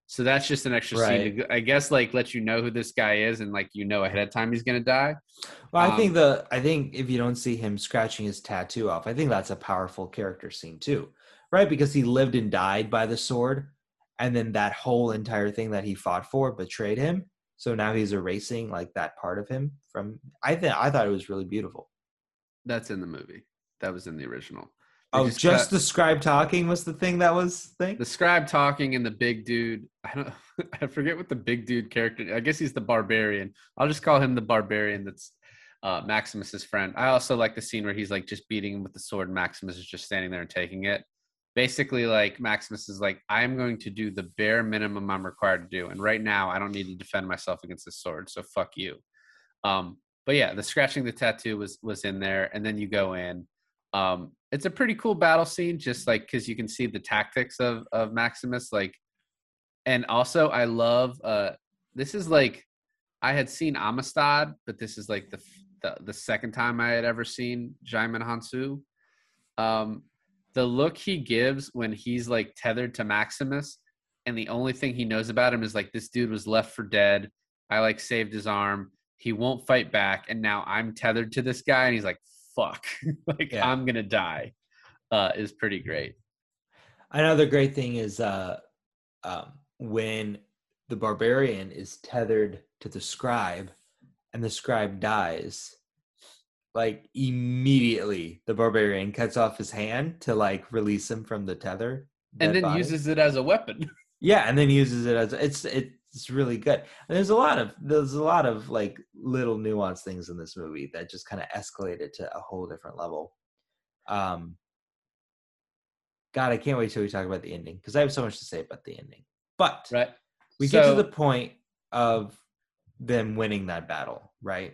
So that's just an extra Right. scene to, I guess, like let you know who this guy is and like you know ahead of time he's gonna die. Well, I Um, think the I think if you don't see him scratching his tattoo off, I think that's a powerful character scene too, right? Because he lived and died by the sword, and then that whole entire thing that he fought for betrayed him. So now he's erasing like that part of him from. I think I thought it was really beautiful. That's in the movie. That was in the original. They Oh, just, cut- the scribe talking was the thing that was thing. the scribe talking and the big dude. I don't. (laughs) I forget what the big dude character. I guess he's the barbarian. I'll just call him the barbarian. That's uh, Maximus's friend. I also like the scene where he's like just beating him with the sword. And Maximus is just standing there and taking it. Basically, like Maximus is like, I am going to do the bare minimum I'm required to do, and right now I don't need to defend myself against this sword. So fuck you. Um, but yeah, the scratching the tattoo was was in there, and then you go in. Um, it's a pretty cool battle scene, just like because you can see the tactics of of Maximus, like, and also I love. uh This is like I had seen Amistad, but this is like the the, the second time I had ever seen Djimon Hounsou. Um, the look he gives when he's like tethered to Maximus, and the only thing he knows about him is like this dude was left for dead. I like saved his arm. He won't fight back, and now I'm tethered to this guy, and he's like, "Fuck, (laughs) like Yeah. I'm gonna die." Uh, is pretty great. Another great thing is uh, um, when the barbarian is tethered to the scribe and the scribe dies, like immediately the barbarian cuts off his hand to like release him from the tether. and then body. uses it as a weapon. (laughs) yeah, and then uses it as it's it's really good. And there's a lot of there's a lot of like little nuanced things in this movie that just kind of escalated to a whole different level. Um, God, I can't wait till we talk about the ending because I have so much to say about the ending. But right. we get to the point of them winning that battle, right?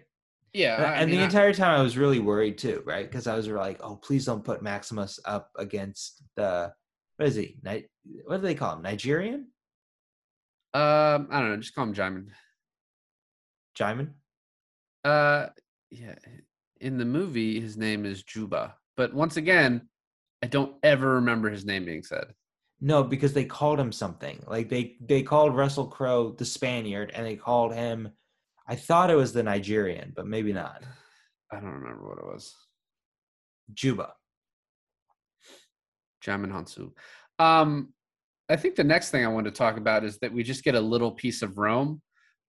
Yeah, And- I and mean, the entire time I was really worried too, right? Because I was like, oh, please don't put Maximus up against the what is he? Ni- what do they call him? Nigerian? um, I don't know. Just call him Djimon. Djimon? Uh, yeah. In the movie, his name is Juba, but once again, I don't ever remember his name being said. No, because they called him something. Like they they called Russell Crowe the Spaniard, and they called him. I thought it was the Nigerian, but maybe not. (sighs) I don't remember what it was. Juba. Djimon Hounsou. Um, I think the next thing I want to talk about is that we just get a little piece of Rome.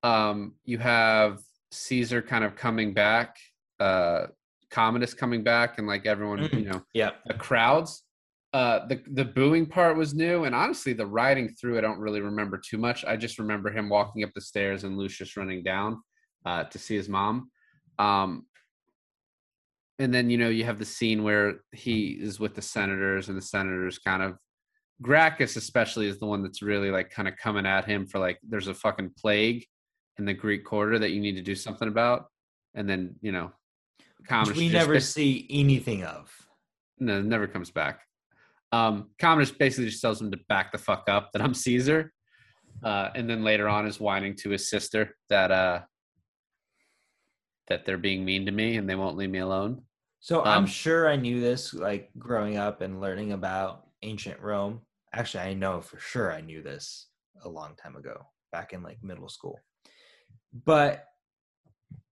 Um, you have Caesar kind of coming back, uh, Commodus coming back, and like everyone, you know, Yeah. the crowds. Uh, the the booing part was new, and honestly, the riding through I don't really remember too much. I just remember him walking up the stairs and Lucius running down uh, to see his mom. Um, and then you know you have the scene where he is with the senators, and the senators kind of Gracchus especially is the one that's really like kind of coming at him for like there's a fucking plague in the Greek quarter that you need to do something about, and then you know, Which Commodus we never bas- see anything of. no, never comes back. Um, Commodus basically just tells him to back the fuck up that I'm Caesar, uh, and then later on is whining to his sister that uh, that they're being mean to me and they won't leave me alone. So I'm Um, sure I knew this, like growing up and learning about ancient Rome. Actually, I know for sure I knew this a long time ago, back in like middle school. But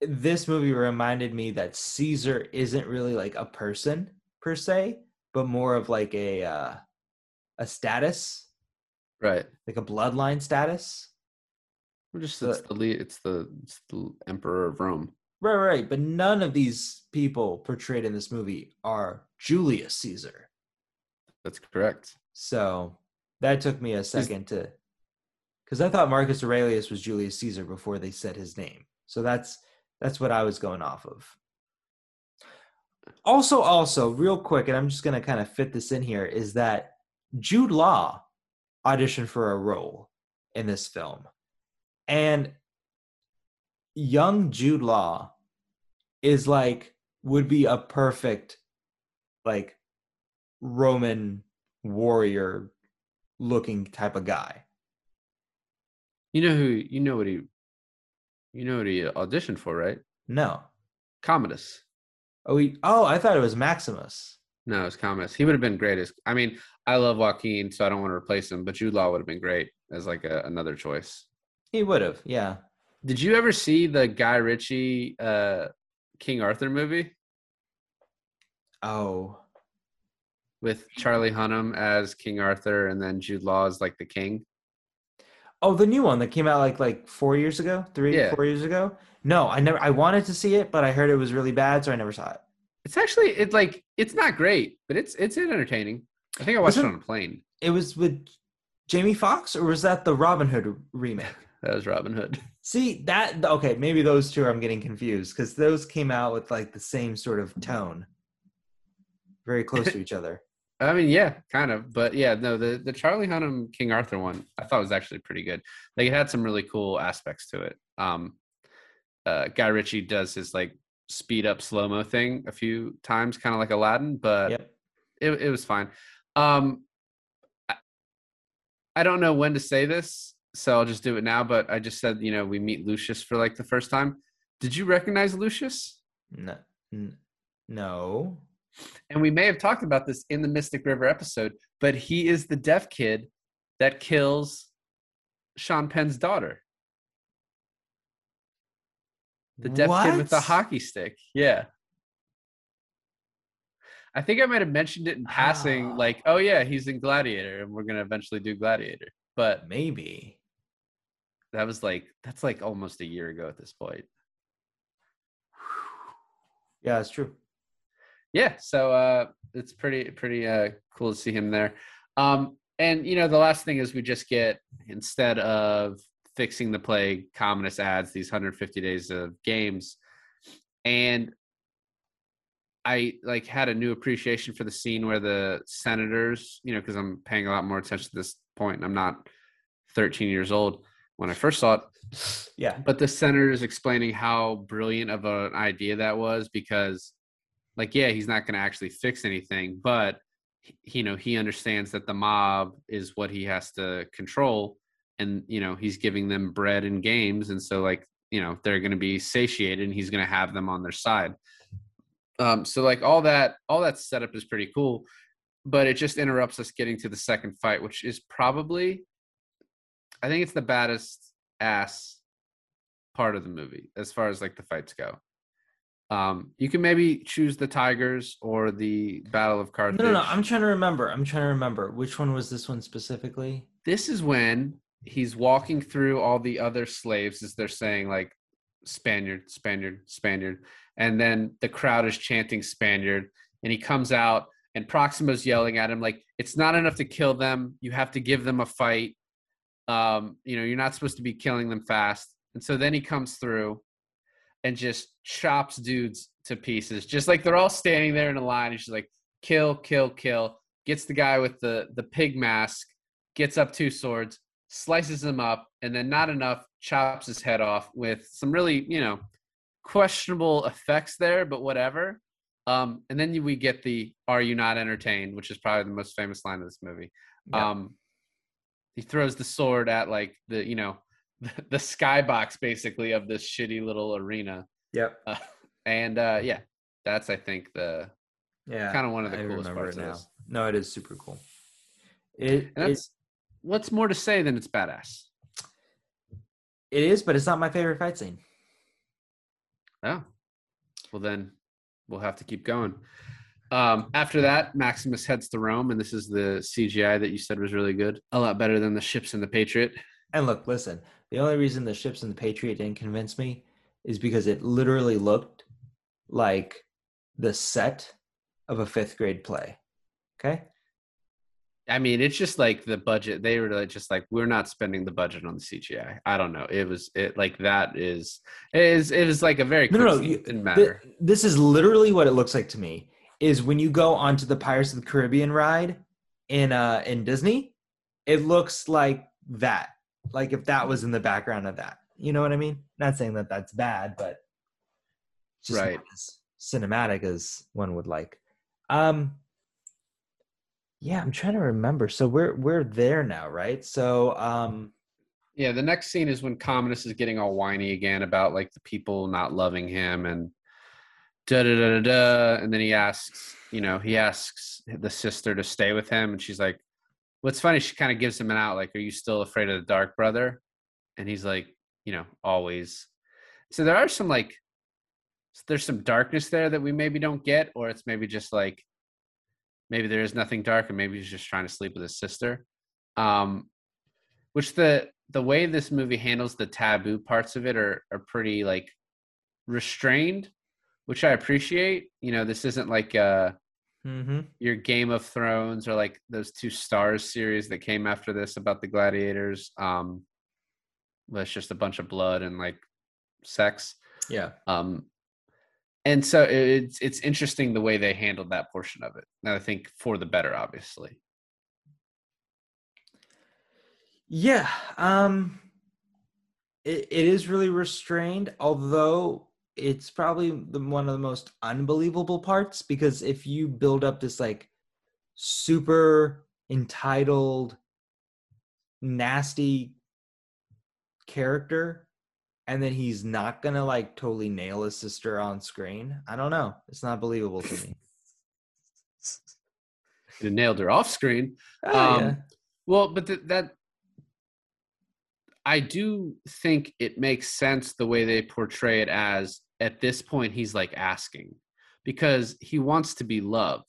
this movie reminded me that Caesar isn't really like a person. per se, but more of like a uh, a status, Right. like a bloodline status. We're just So- it's the lead, it's the it's the emperor of Rome. Right, right. But none of these people portrayed in this movie are Julius Caesar. That's correct. So that took me a second to, because I thought Marcus Aurelius was Julius Caesar before they said his name. So that's that's what I was going off of. Also, also, real quick, and I'm just gonna kind of fit this in here, is that Jude Law auditioned for a role in this film, and young Jude Law is like would be a perfect like Roman warrior looking type of guy. You know who you know what he you know what he auditioned for, right? No. Commodus. Oh, he, oh, I thought it was Maximus. No, it's Commodus. He would have been great as I mean, I love Joaquin, so I don't want to replace him, but Jude Law would have been great as like a, another choice. He would have, yeah. Did you ever see the Guy Ritchie uh King Arthur movie Oh, with Charlie Hunnam as King Arthur and then Jude Law as like the king? oh, the new one that came out like like four years ago, three, Yeah. four years ago. No, I never. I wanted to see it, but I heard it was really bad, so I never saw it. It's actually it's like it's not great, but it's it's entertaining. I think I watched it Wasn't- on a plane. It was with Jamie Foxx, or was that the Robin Hood remake? (laughs) That was Robin Hood. See that? Okay, maybe those two I'm getting confused because those came out with like the same sort of tone, very close to (laughs) each other. I mean, yeah, kind of, but yeah, no, the the Charlie Hunnam King Arthur one I thought was actually pretty good. Like it had some really cool aspects to it. Um, uh, Guy Ritchie does his like speed up slow mo thing a few times, kind of like Aladdin, but Yep. it it was fine. Um, I, I don't know when to say this, so I'll just do it now. But I just said, you know, we meet Lucius for like the first time. Did you recognize Lucius? No, no. and we may have talked about this in the Mystic River episode, but he is the deaf kid that kills Sean Penn's daughter. The deaf kid with the hockey stick. Yeah. I think I might have mentioned it in passing, Ah. like, oh yeah, he's in Gladiator, and we're gonna eventually do Gladiator. But Maybe. That was like that's like almost a year ago at this point. Yeah, it's true. yeah so uh it's pretty pretty uh cool to see him there um and you know the last thing is we just get instead of fixing the plague Commodus adds these 150 days of games and i like had a new appreciation for the scene where the senators you know because i'm paying a lot more attention to this point and i'm not 13 years old when i first saw it Yeah. but the senator is explaining how brilliant of an idea that was because like yeah he's not going to actually fix anything but you know he understands that the mob is what he has to control and you know he's giving them bread and games and so like you know they're going to be satiated and he's going to have them on their side um so like all that all that setup is pretty cool but it just interrupts us getting to the second fight which is probably i think it's the baddest ass part of the movie as far as like the fights go. Um, you can maybe choose the Tigers or the Battle of Carthage. No, no, no. I'm trying to remember. I'm trying to remember. Which one was this one specifically? this is when he's walking through all the other slaves as they're saying like Spaniard, Spaniard, Spaniard, and then the crowd is chanting Spaniard, and he comes out and Proximo's yelling at him like it's not enough to kill them, you have to give them a fight. Um, you know, you're not supposed to be killing them fast. And so then he comes through and just chops dudes to pieces, just like they're all standing there in a line. He's just like, kill, kill, kill. Gets the guy with the the pig mask, gets up two swords, slices him up, and then not enough, chops his head off with some really, you know, questionable effects there, but whatever. Um, and then we get the "Are you not entertained?" which is probably the most famous line of this movie. Yeah. Um, he throws the sword at like the you know (laughs) the, the skybox basically of this shitty little arena, Yep. uh, and uh, yeah, that's I think the Yeah. kind of one of the I coolest parts now. this. No, it is super cool. It, that's what's more to say than it's badass. it is, but it's not my favorite fight scene. Oh, well then we'll have to keep going. Um, after that, Maximus heads to Rome, and this is the CGI that you said was really good. A lot better than the ships in the Patriot. And look, listen, the only reason the ships in the Patriot didn't convince me is because it literally looked like the set of a fifth grade play. Okay. I mean, it's just like the budget. They were like, just like, we're not spending the budget on the CGI. I don't know. It was it like that is it is it is like a very No, no, no, you- didn't Th- matter. this is literally what it looks like to me. Is when you go onto the Pirates of the Caribbean ride in uh in Disney, it looks like that. Like if that was in the background of that. You know what I mean? Not saying that that's bad, but just Right. not as cinematic as one would like. Um yeah, I'm trying to remember. So we're we're there now, right? So um Yeah, the next scene is when Commodus is getting all whiny again about like the people not loving him and da da da da da. And then he asks, you know, he asks the sister to stay with him, and she's like, "What's funny?" She kind of gives him an out, like, "Are you still afraid of the dark, brother?" And he's like, "You know, always." So there are some like, there's some darkness there that we maybe don't get, or it's maybe just like, maybe there is nothing dark, and maybe he's just trying to sleep with his sister. Um, which the the way this movie handles the taboo parts of it are are pretty like restrained which i appreciate you know this isn't like uh mhm. your game of thrones or like those two stars series that came after this about the gladiators um it's just a bunch of blood and like sex yeah. um and so it's it's interesting the way they handled that portion of it and i think for the better obviously Yeah, um it, it is really restrained, although it's probably the, one of the most unbelievable parts because if you build up this like super entitled nasty character and then he's not gonna like totally nail his sister on screen, I don't know. It's not believable to me. (laughs) you nailed her off screen Oh, Um, yeah. Well, but th- that I do think it makes sense the way they portray it as at this point he's like asking because he wants to be loved.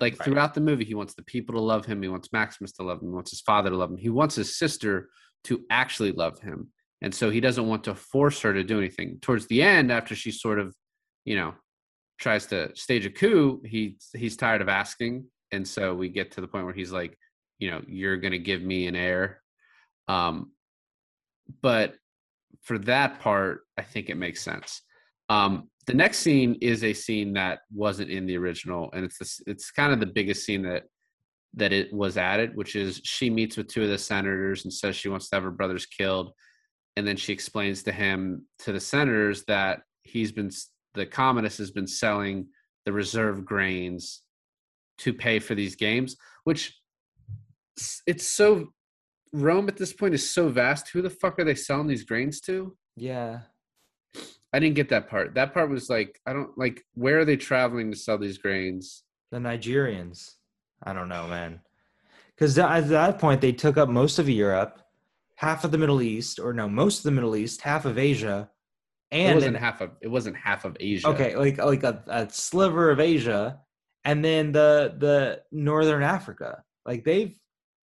Like Right. throughout the movie, he wants the people to love him. He wants Maximus to love him. He wants his father to love him. He wants his sister to actually love him. And so he doesn't want to force her to do anything. Towards the end, after she sort of, you know, tries to stage a coup, he he's tired of asking. And so we get to the point where he's like, you know, you're gonna give me an heir. Um, but for that part, I think it makes sense. Um, the next scene is a scene that wasn't in the original, and it's this, it's kind of the biggest scene that that it was added, which is she meets with two of the senators and says she wants to have her brothers killed, and then she explains to him to the senators that he's been the Commodus has been selling the reserve grains to pay for these games, which it's so Rome at this point is so vast. Who the fuck are they selling these grains to? Yeah. I didn't get that part. That part was like, I don't like where are they traveling to sell these grains? The Nigerians. I don't know, man. Because at that point, they took up most of Europe, half of the Middle East, or no, most of the Middle East, half of Asia, and it wasn't half of it wasn't half of Asia. okay, like like a, a sliver of Asia, and then the the Northern Africa. Like they've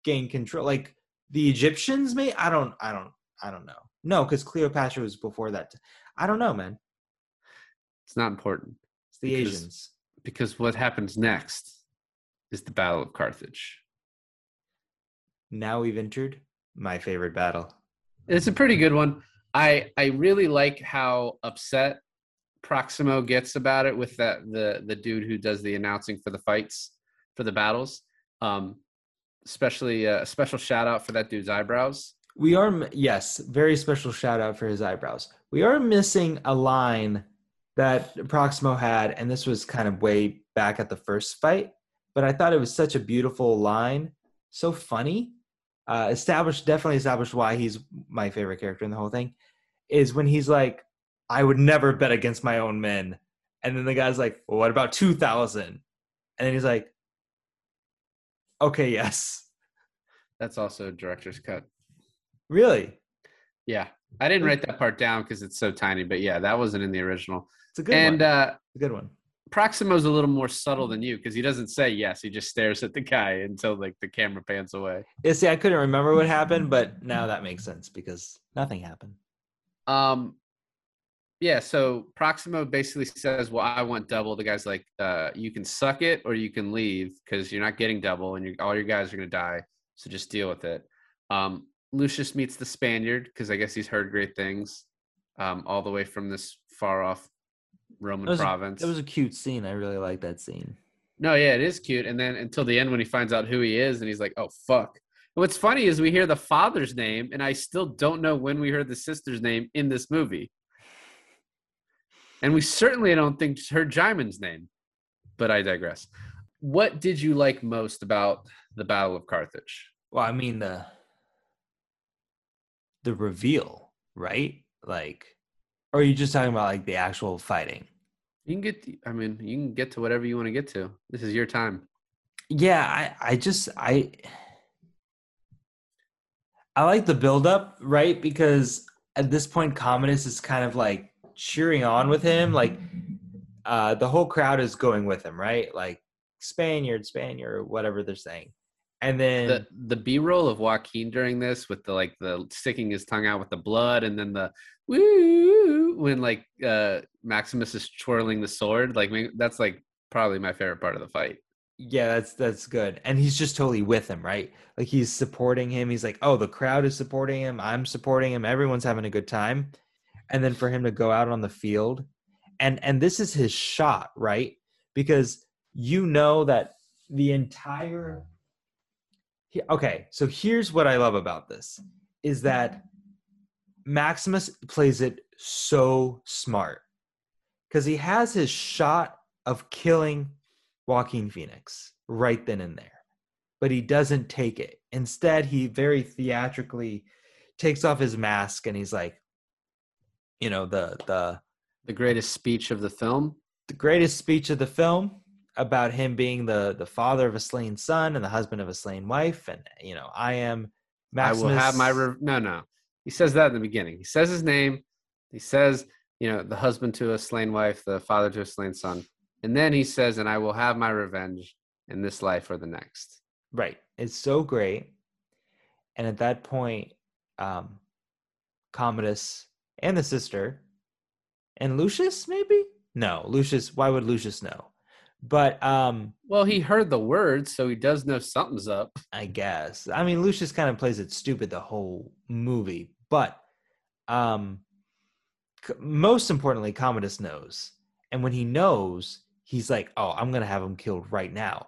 gained control. Like the Egyptians, may I don't I don't I don't know. No, because Cleopatra was before that. I don't know, man. It's not important It's the Because- Asians. because what happens next is the Battle of Carthage. Now we've entered my favorite battle. It's a pretty good one. I I really like how upset Proximo gets about it with that the the dude who does the announcing for the fights for the battles. Um, especially uh, a special shout out for that dude's eyebrows. We are yes, very special shout out for his eyebrows. We are missing a line that Proximo had, and this was kind of way back at the first fight, but I thought it was such a beautiful line, so funny. Uh, established definitely established why he's my favorite character in the whole thing. Is when he's like, "I would never bet against my own men," and then the guy's like, "Well, what about two thousand? And then he's like, "Okay, yes, That's also a director's cut. really." Yeah, I didn't write that part down because it's so tiny, but yeah, that wasn't in the original. It's a good and one. uh, It's a good one. Proximo's a little more subtle than you because he doesn't say yes. He just stares at the guy until like the camera pans away. Yeah, see, I couldn't remember what happened, but now that makes sense because nothing happened. Um, yeah. So Proximo basically says, "Well, I want double." The guy's like, uh, "You can suck it or you can leave because you're not getting double, and all your guys are gonna die. So just deal with it." Um, Lucius meets the Spaniard because I guess he's heard great things, um, all the way from this far off Roman It was, a, province. it was a cute scene. I really like that scene. No, yeah, it is cute. And then until the end when he finds out who he is and he's like, oh, fuck. And what's funny is we hear the father's name, and I still don't know when we heard the sister's name in this movie. And we certainly don't think heard Djimon's name, but I digress. What did you like most about the Battle of Carthage? Well, I mean the the reveal, right? Like, or are you just talking about like the actual fighting? You can get, I mean, you can get to whatever you want to get to. This is your time. Yeah, I I just I I like the build up, right? Because at this point Commodus is kind of like cheering on with him, like uh the whole crowd is going with him, right? Like Spaniard, Spaniard, whatever they're saying. And then the the B roll of Joaquin during this with the like the sticking his tongue out with the blood and then the woo when like uh Maximus is twirling the sword like that's like probably my favorite part of the fight. yeah, that's that's good. And he's just totally with him, right? Like he's supporting him. He's like, "Oh, the crowd is supporting him. I'm supporting him. Everyone's having a good time." And then for him to go out on the field and and this is his shot, right? Because you know that the entire Okay, so here's what I love about this is that Maximus plays it so smart because he has his shot of killing Joaquin Phoenix right then and there, but he doesn't take it. Instead, he very theatrically takes off his mask and he's like, you know, the the The greatest speech of the film. the greatest speech of the film about him being the the father of a slain son and the husband of a slain wife, and you know, I am Maximus. I will have my re- no no. He says that in the beginning. He says his name. He says, you know, the husband to a slain wife, the father to a slain son. And then he says, and I will have my revenge in this life or the next. Right. It's so great. And at that point, um, Commodus and the sister and Lucius, maybe? No, Lucius, why would Lucius know? But um, Well, he heard the words, so he does know something's up. I guess. I mean, Lucius kind of plays it stupid the whole movie, but um, most importantly, Commodus knows. And when he knows, he's like, oh, I'm going to have him killed right now.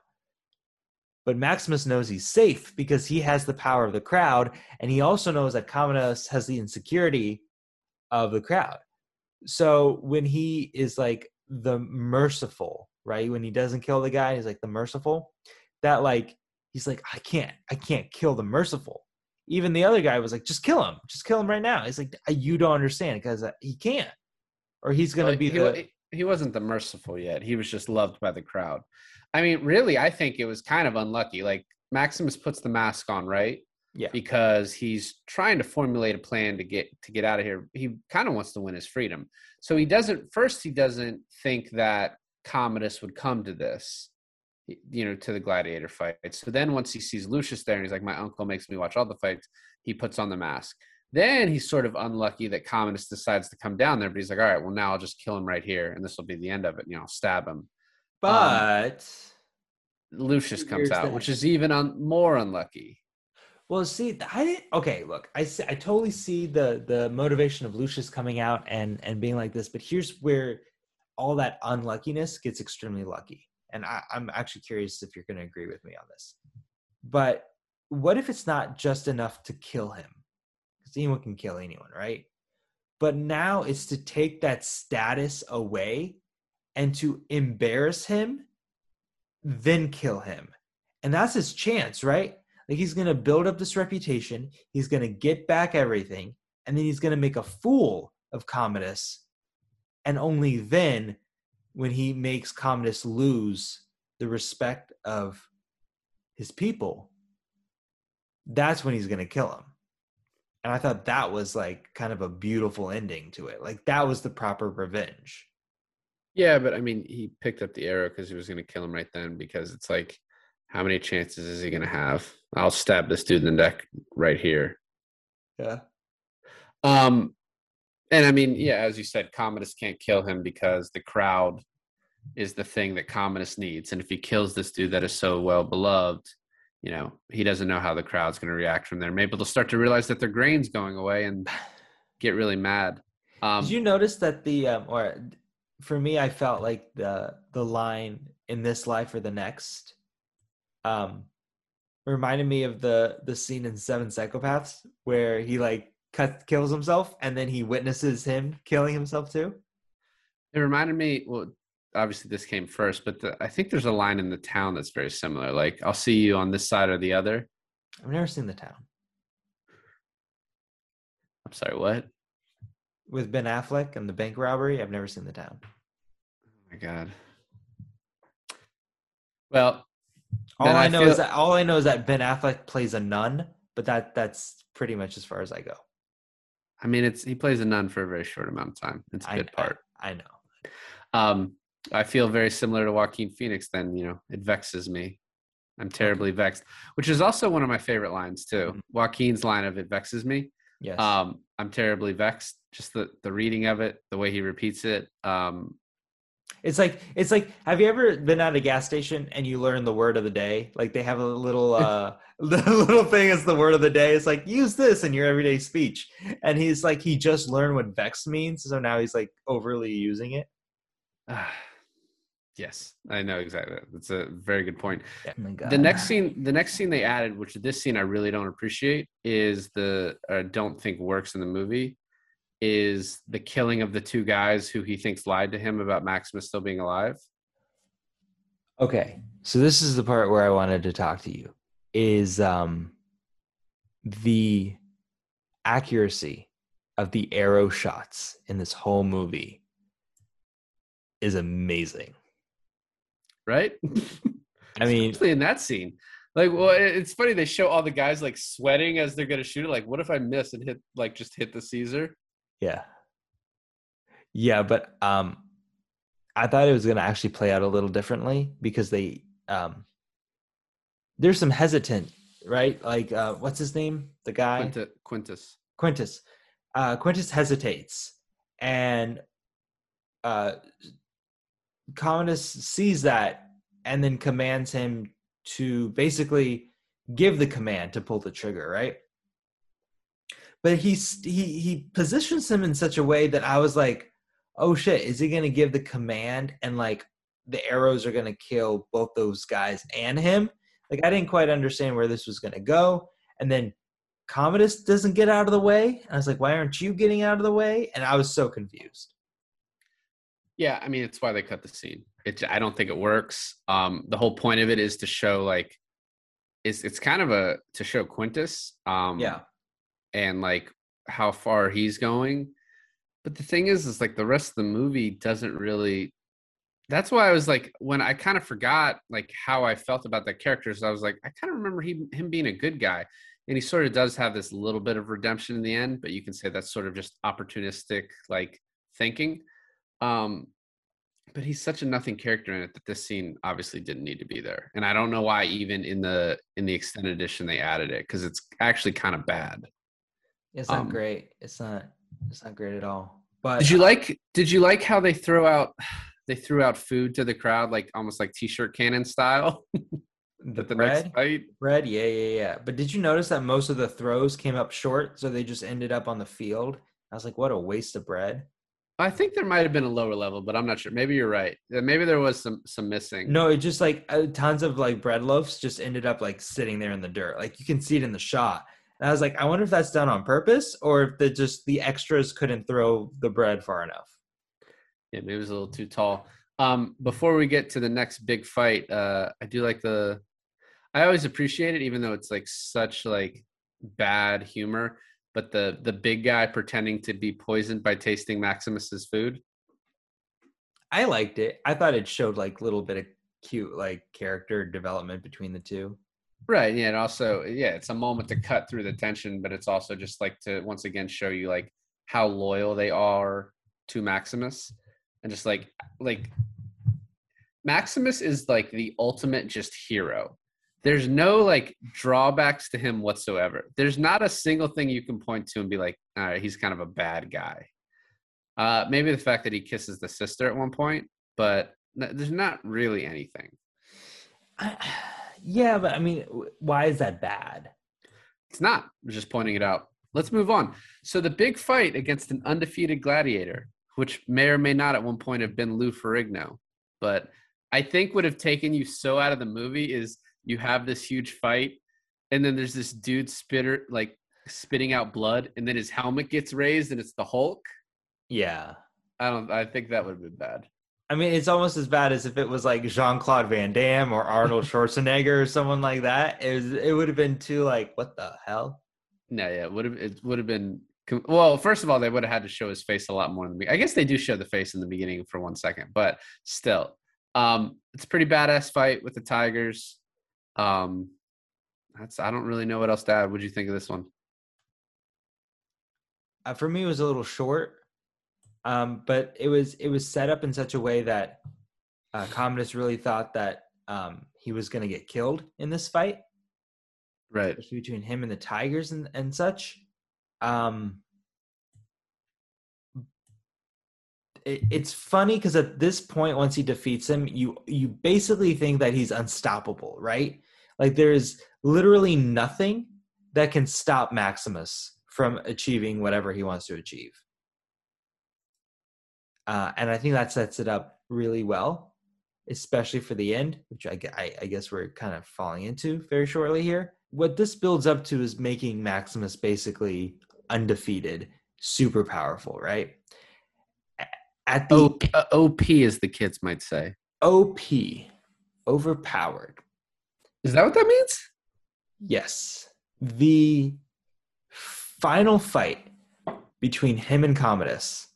But Maximus knows he's safe because he has the power of the crowd. And he also knows that Commodus has the insecurity of the crowd. So when he is like the merciful, right? When he doesn't kill the guy, he's like the merciful. That like he's like, I can't, I can't kill the merciful. Even the other guy was like, just kill him, just kill him right now. He's like, you don't understand because uh, he can't, or he's gonna Well, be he, the. he wasn't the merciful yet. He was just loved by the crowd. I mean, really, I think it was kind of unlucky. Like Maximus puts the mask on, right? Yeah. Because he's trying to formulate a plan to get to get out of here. He kind of wants to win his freedom. So he doesn't first he doesn't think that Commodus would come to this, you know, to the gladiator fight. So then once he sees Lucius there and he's like, My uncle makes me watch all the fights, he puts on the mask. Then he's sort of unlucky that Commodus decides to come down there, but he's like, All right, well now I'll just kill him right here, and this will be the end of it, you know, stab him. Um, but Lucius comes out, the- which is even un- more unlucky. Well, see, I didn't. Okay, look, I see, I totally see the the motivation of Lucius coming out and and being like this, but here's where all that unluckiness gets extremely lucky, and I, I'm actually curious if you're going to agree with me on this. But what if it's not just enough to kill him? Because anyone can kill anyone, right? But now it's to take that status away and to embarrass him, then kill him, and that's his chance, right? Like he's gonna build up this reputation, he's gonna get back everything, and then he's gonna make a fool of Commodus. And only then, when he makes Commodus lose the respect of his people, that's when he's gonna kill him. And I thought that was like kind of a beautiful ending to it. Like that was the proper revenge. Yeah, but I mean, he picked up the arrow because he was going to kill him right then. Because it's like, how many chances is he going to have? I'll stab this dude in the neck right here. Yeah. Um, and I mean, yeah, as you said, Commodus can't kill him because the crowd is the thing that Commodus needs. And if he kills this dude that is so well beloved, you know, he doesn't know how the crowd's going to react from there. Maybe they'll start to realize that their grain's going away and get really mad. Um, Did you notice that the um, or for me, I felt like the the line in this life or the next, um, reminded me of the the scene in Seven Psychopaths where he like cut kills himself and then he witnesses him killing himself too. It reminded me. Well, obviously this came first, but the, I think there's a line in the town that's very similar. Like, I'll see you on this side or the other. I've never seen the town I'm sorry, what? with Ben Affleck and the bank robbery. I've never seen the town. Oh my god. Well, All I, I know feel- is that all I know is that Ben Affleck plays a nun, but that that's pretty much as far as I go. I mean, it's he plays a nun for a very short amount of time. It's a good part. I, I know. Um, I feel very similar to Joaquin Phoenix. Then you know, it vexes me. I'm terribly vexed, which is also one of my favorite lines too. Mhm. Joaquin's line of "It vexes me." Yes. Um, I'm terribly vexed. Just the the reading of it, the way he repeats it. Um, It's like it's like have you ever been at a gas station and you learn the word of the day? Like they have a little (laughs) uh the little thing as the word of the day. It's like use this in your everyday speech. And he's like he just learned what vex means, so now he's like overly using it. (sighs) yes, I know exactly. That's a very good point. Oh the next scene the next scene they added which this scene i really don't appreciate is the uh, don't think works in the movie is the killing of the two guys who he thinks lied to him about maximus still being alive Okay. So this is the part where I wanted to talk to you is um the accuracy of the arrow shots in this whole movie is amazing. right (laughs) I mean, especially in that scene like well it's funny they show all the guys like sweating as they're gonna shoot it like what if i miss and hit like just hit the caesar yeah. Yeah, but um I thought it was going to actually play out a little differently because they um there's some hesitant, right? Like uh what's his name? The guy quintus Quintus. Uh, Quintus hesitates, and uh, Commodus sees that and then commands him to basically give the command to pull the trigger, right? But he's he he positions him in such a way that I was like, "Oh shit! Is he going to give the command and like the arrows are going to kill both those guys and him?" Like I didn't quite understand where this was going to go, and then Commodus doesn't get out of the way. I was like, why aren't you getting out of the way? And I was so confused. Yeah, I mean it's why they cut the scene. It I don't think it works. Um the whole point of it is to show like it's it's kind of a to show Quintus um and like how far he's going. But the thing is is like the rest of the movie doesn't really that's why I was like when I kind of forgot like how I felt about the characters, I was like, I kind of remember he, him being a good guy. And he sort of does have this little bit of redemption in the end, but you can say that's sort of just opportunistic like thinking. Um, but he's such a nothing character in it that this scene obviously didn't need to be there. And I don't know why even in the in the extended edition they added it because it's actually kind of bad. It's not Um, great. It's not. It's not great at all. But Did you like did you like how they throw out (sighs) they threw out food to the crowd like almost like t-shirt cannon style (laughs) the the bread? next fight? Bread, yeah, yeah, yeah. But did you notice that most of the throws came up short, so they just ended up on the field? I was like, what a waste of bread. I think there might have been a lower level, but I'm not sure. Maybe you're right. Uh, Maybe there was some some missing. No, it just like uh, tons of like bread loaves just ended up like sitting there in the dirt. Like you can see it in the shot. And I was like, I wonder if that's done on purpose or if the just the extras couldn't throw the bread far enough. Yeah, maybe it was a little too tall. Um, before we get to the next big fight, uh, I do like the. I always appreciate it, even though it's like such like bad humor. But the the big guy pretending to be poisoned by tasting Maximus's food. I liked it. I thought it showed like a little bit of cute like character development between the two. Right. Yeah. And also, yeah, it's a moment to cut through the tension, but it's also just like to once again show you like how loyal they are to Maximus. and just like like Maximus is like the ultimate just hero. There's no like drawbacks to him whatsoever. There's not a single thing you can point to and be like, all right, he's kind of a bad guy. Uh, maybe the fact that he kisses the sister at one point, but there's not really anything. I, yeah, but I mean, why is that bad? It's not. I'm just pointing it out. Let's move on. So the big fight against an undefeated gladiator, which may or may not at one point have been Lou Ferrigno, but I think would have taken you so out of the movie is you have this huge fight, and then there's this dude spitter like spitting out blood, and then his helmet gets raised, and it's the Hulk. Yeah, I don't. I think that would have been bad. I mean, it's almost as bad as if it was like Jean Claude Van Damme or Arnold Schwarzenegger or someone like that. It was. It would have been too like, what the hell? No, yeah, it would have. It would have been. Well, first of all, they would have had to show his face a lot more than me. I guess they do show the face in the beginning for one second, but still, um, it's a pretty badass fight with the Tigers. Um, that's I don't really know what else to add. What do you think of this one? Uh, for me, it was a little short, um, but it was it was set up in such a way that uh, Commodus really thought that um, he was going to get killed in this fight, right? Between him and the Tigers and and such. Um, it, it's funny because at this point, once he defeats him, you you basically think that he's unstoppable, right? Like there's literally nothing that can stop Maximus from achieving whatever he wants to achieve. Uh, and I think that sets it up really well, especially for the end, which I, I, I guess we're kind of falling into very shortly here. What this builds up to is making Maximus basically undefeated, super powerful, right? at the OP, uh, OP as the kids might say. OP, overpowered. Is that what that means? Yes. The final fight between him and Commodus,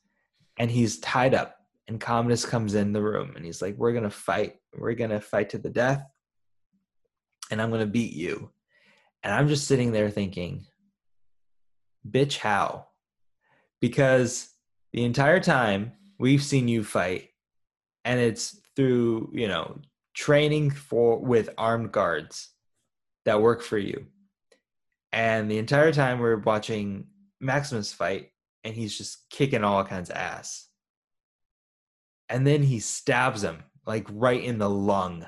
and he's tied up, and Commodus comes in the room, and he's like, "We're gonna fight. We're gonna fight to the death, and I'm gonna beat you." And I'm just sitting there thinking, "Bitch, how?" Because the entire time we've seen you fight and it's through you know training for with armed guards that work for you and the entire time we're watching maximus fight and he's just kicking all kinds of ass and then he stabs him like right in the lung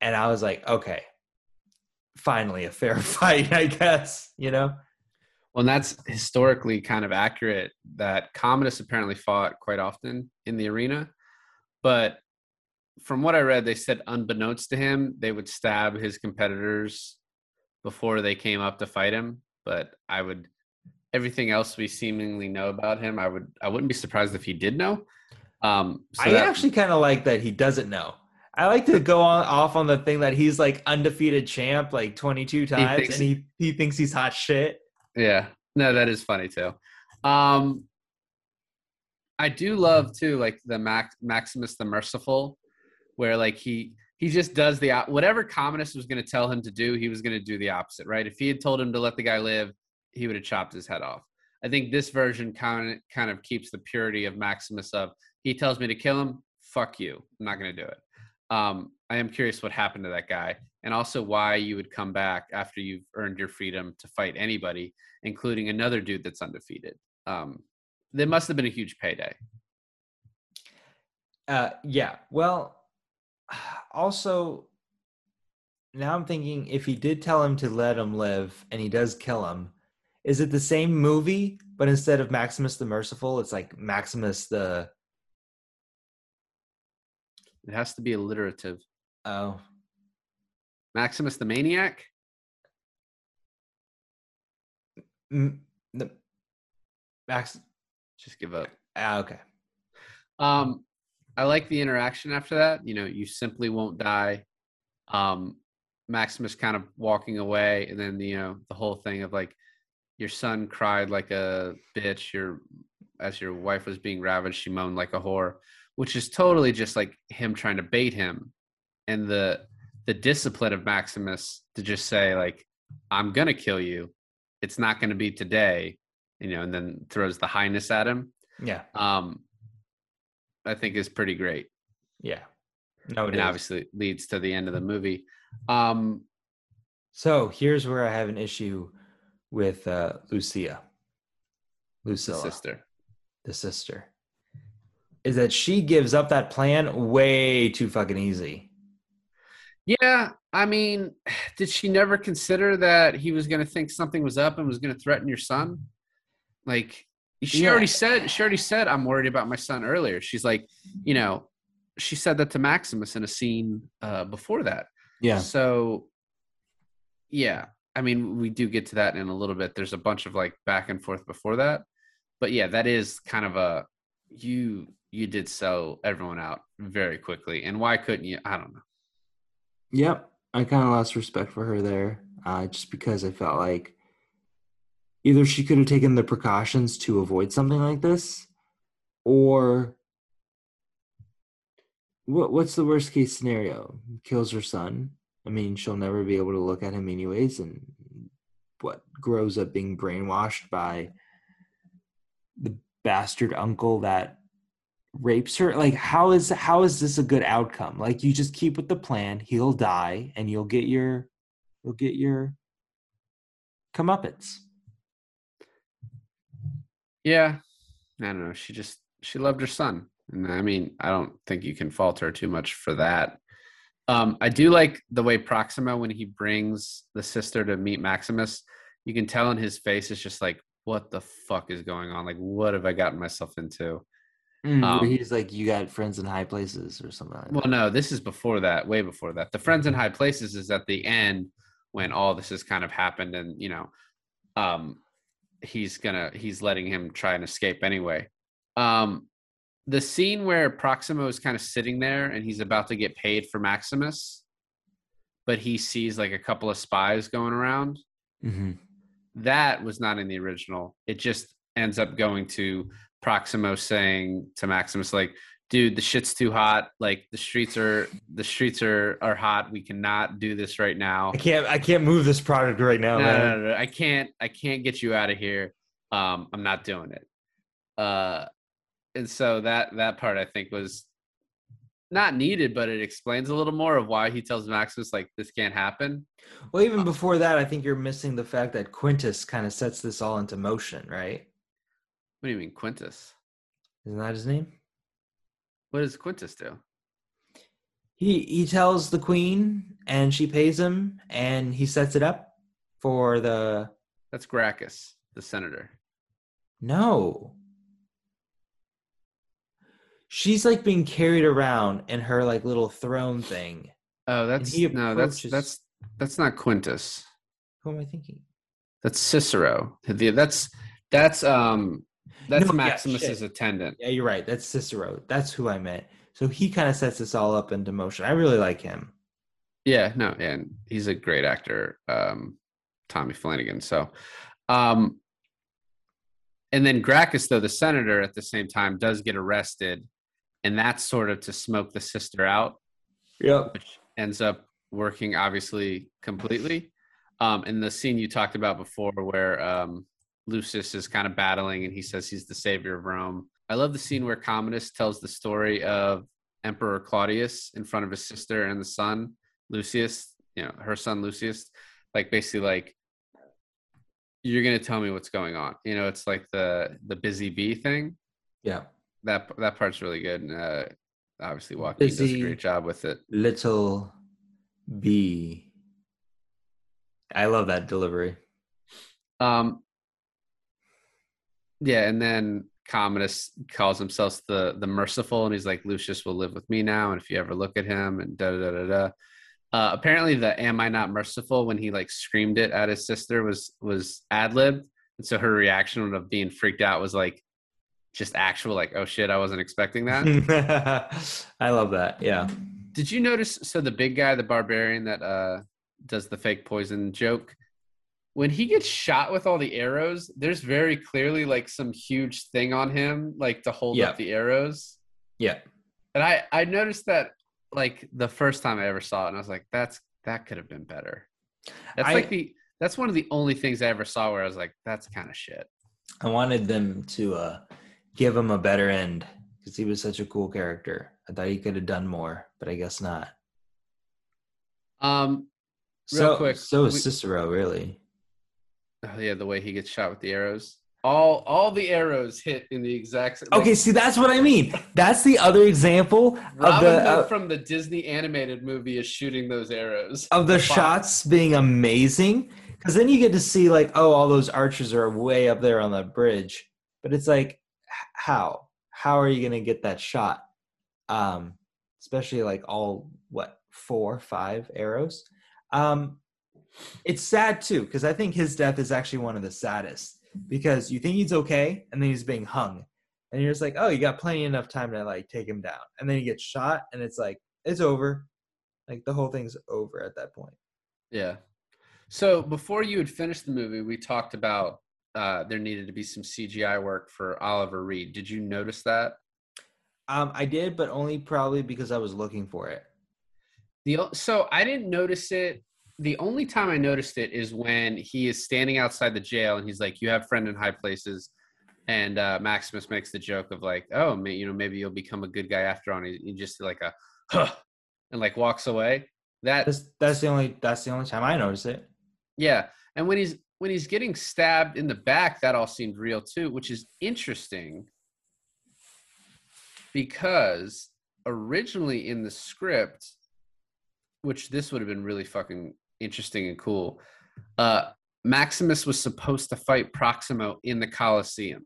and i was like okay finally a fair (laughs) fight i guess you know well, and that's historically kind of accurate that Commodus apparently fought quite often in the arena. But from what I read, they said unbeknownst to him, they would stab his competitors before they came up to fight him. But I would everything else we seemingly know about him, I would I wouldn't be surprised if he did know. Um so I that, actually kind of like that he doesn't know. I like to go on off on the thing that he's like undefeated champ like 22 times he and he he thinks he's hot shit. Yeah. No, that is funny too. Um I do love too like the Max, Maximus the Merciful where like he he just does the whatever Commodus was going to tell him to do, he was going to do the opposite, right? If he had told him to let the guy live, he would have chopped his head off. I think this version kind of kind of keeps the purity of Maximus of he tells me to kill him, fuck you. I'm not going to do it. Um, I am curious what happened to that guy and also why you would come back after you've earned your freedom to fight anybody, including another dude that's undefeated. Um, there must have been a huge payday. Uh, yeah. Well, (sighs) also, now I'm thinking if he did tell him to let him live and he does kill him, is it the same movie, but instead of Maximus the Merciful, it's like Maximus the. It has to be alliterative. Oh, Maximus the Maniac? Mm, the Max just give up. Ah, okay. Um I like the interaction after that. You know, you simply won't die. Um Maximus kind of walking away and then you know the whole thing of like your son cried like a bitch, your as your wife was being ravaged, she moaned like a whore, which is totally just like him trying to bait him. And the the discipline of Maximus to just say like, "I'm gonna kill you. It's not gonna be today," you know, and then throws the highness at him. Yeah. Um, I think is pretty great. Yeah. No, it and is. obviously leads to the end of the movie. Um, So here's where I have an issue with uh, Lucia, the sister. the sister, is that she gives up that plan way too fucking easy. Yeah, I mean, did she never consider that he was going to think something was up and was going to threaten your son? Like she Yeah. already said, she already said, I'm worried about my son earlier. She's like, you know, she said that to Maximus in a scene uh, before that. Yeah. So, yeah, I mean, we do get to that in a little bit. There's a bunch of like back and forth before that, but yeah, that is kind of a you you did sell everyone out very quickly, and why couldn't you? I don't know. Yep. I kind of lost respect for her there, uh, just because I felt like either she could have taken the precautions to avoid something like this, or what? What's the worst case scenario? Kills her son. I mean, she'll never be able to look at him anyways, and what grows up being brainwashed by the bastard uncle that rapes her? Like how is how is this a good outcome? Like you just keep with the plan he'll die and you'll get your you'll get your comeuppance. Yeah, I don't know. She just she loved her son, and I mean, I don't think you can fault her too much for that. Um, I do like the way Proximo when he brings the sister to meet Maximus. You can tell in his face it's just like, what the fuck is going on? Like, what have I gotten myself into? Mm, Um, he's like you got friends in high places or something like Well, no, this is before that, way before that. The friends in high places is at the end when all this has kind of happened, and you know, um, he's gonna he's letting him try and escape anyway. Um, the scene where Proximo is kind of sitting there and he's about to get paid for Maximus, but he sees like a couple of spies going around. Mhm. That was not in the original. It just ends up going to Proximo saying to Maximus, like, dude, the shit's too hot. Like the streets are the streets are are hot. We cannot do this right now. i can't i can't move this product right now No, man. no, no, no, I can't I can't get you out of here. Um, I'm not doing it. Uh and so that that part I think was not needed, but it explains a little more of why he tells Maximus like this can't happen. well even before that i think you're missing the fact that quintus kind of sets this all into motion right What do you mean, Quintus? isn't that his name What does Quintus do? He he tells the queen, and she pays him, and he sets it up for the That's Gracchus, the senator. no. She's like being carried around in her like little throne thing. Oh, that's no, that's that's that's not Quintus. Who am I thinking? That's Cicero. The- That's that's um that's No, Maximus's shit. attendant. Yeah, you're right. That's Cicero. That's who I meant. So he kind of sets this all up into motion. I really like him. Yeah, no, and he's a great actor, um, Tommy Flanagan. So, um, and then Gracchus, though the senator, at the same time does get arrested, and that's sort of to smoke the sister out, Yep. which ends up working obviously completely. Um, in the scene you talked about before, where um, Lucius is kind of battling, and he says he's the savior of Rome. I love the scene where Commodus tells the story of Emperor Claudius in front of his sister and the son Lucius, you know, her son Lucius, like basically like you're gonna tell me what's going on. You know, it's like the the busy bee thing. Yeah. That that part's really good. And uh obviously Joaquin does a great job with it. Little bee. I love that delivery. Um yeah, and then Commodus calls himself the the merciful, and he's like, Lucius will live with me now, and if you ever look at him, and da da da da da. Uh, apparently, the "Am I not merciful?" when he like screamed it at his sister was was ad libbed, and so her reaction of being freaked out was like just actual like, "Oh shit, I wasn't expecting that." (laughs) I love that. Yeah. Did you notice? So the big guy, the barbarian that uh does the fake poison joke, when he gets shot with all the arrows, there's very clearly like some huge thing on him, like to hold Yeah. up the arrows. Yeah. And I I noticed that like the first time I ever saw it, and I was like, that's that could have been better. That's I- like the that's one of the only things I ever saw where I was like, that's kind of shit. I wanted them to uh, give him a better end because he was such a cool character. I thought he could have done more, but I guess not. Um, real so, quick, so is we- Cicero really. oh, yeah, the way he gets shot with the arrows. All all the arrows hit in the exact. same Okay, see that's what I mean. That's the other example of the uh, from the Disney animated movie is shooting those arrows. of the Fox. shots being amazing because then you get to see like oh all those archers are way up there on the bridge but it's like how? How are you going to get that shot? Um especially like all what four five arrows? Um it's sad too because i think his death is actually one of the saddest because you think he's okay and then he's being hung and you're just like oh you got plenty enough time to like take him down and then he gets shot and it's like it's over. Like the whole thing's over at that point. Yeah. So before you had finished the movie, we talked about uh, there needed to be some CGI work for Oliver Reed. Did you notice that? Um, I did, but only probably because I was looking for it. The so I didn't notice it. The only time I noticed it is when he is standing outside the jail and he's like, "You have friend in high places," and uh, Maximus makes the joke of like, "Oh, may, you know, maybe you'll become a good guy after all." And he, just like a, huh, (clears throat) and like walks away. That That's that's the only that's the only time I noticed it. Yeah, and when he's when he's getting stabbed in the back, that all seemed real too, which is interesting because originally in the script, which this would have been really fucking interesting and cool, uh, Maximus was supposed to fight Proximo in the Colosseum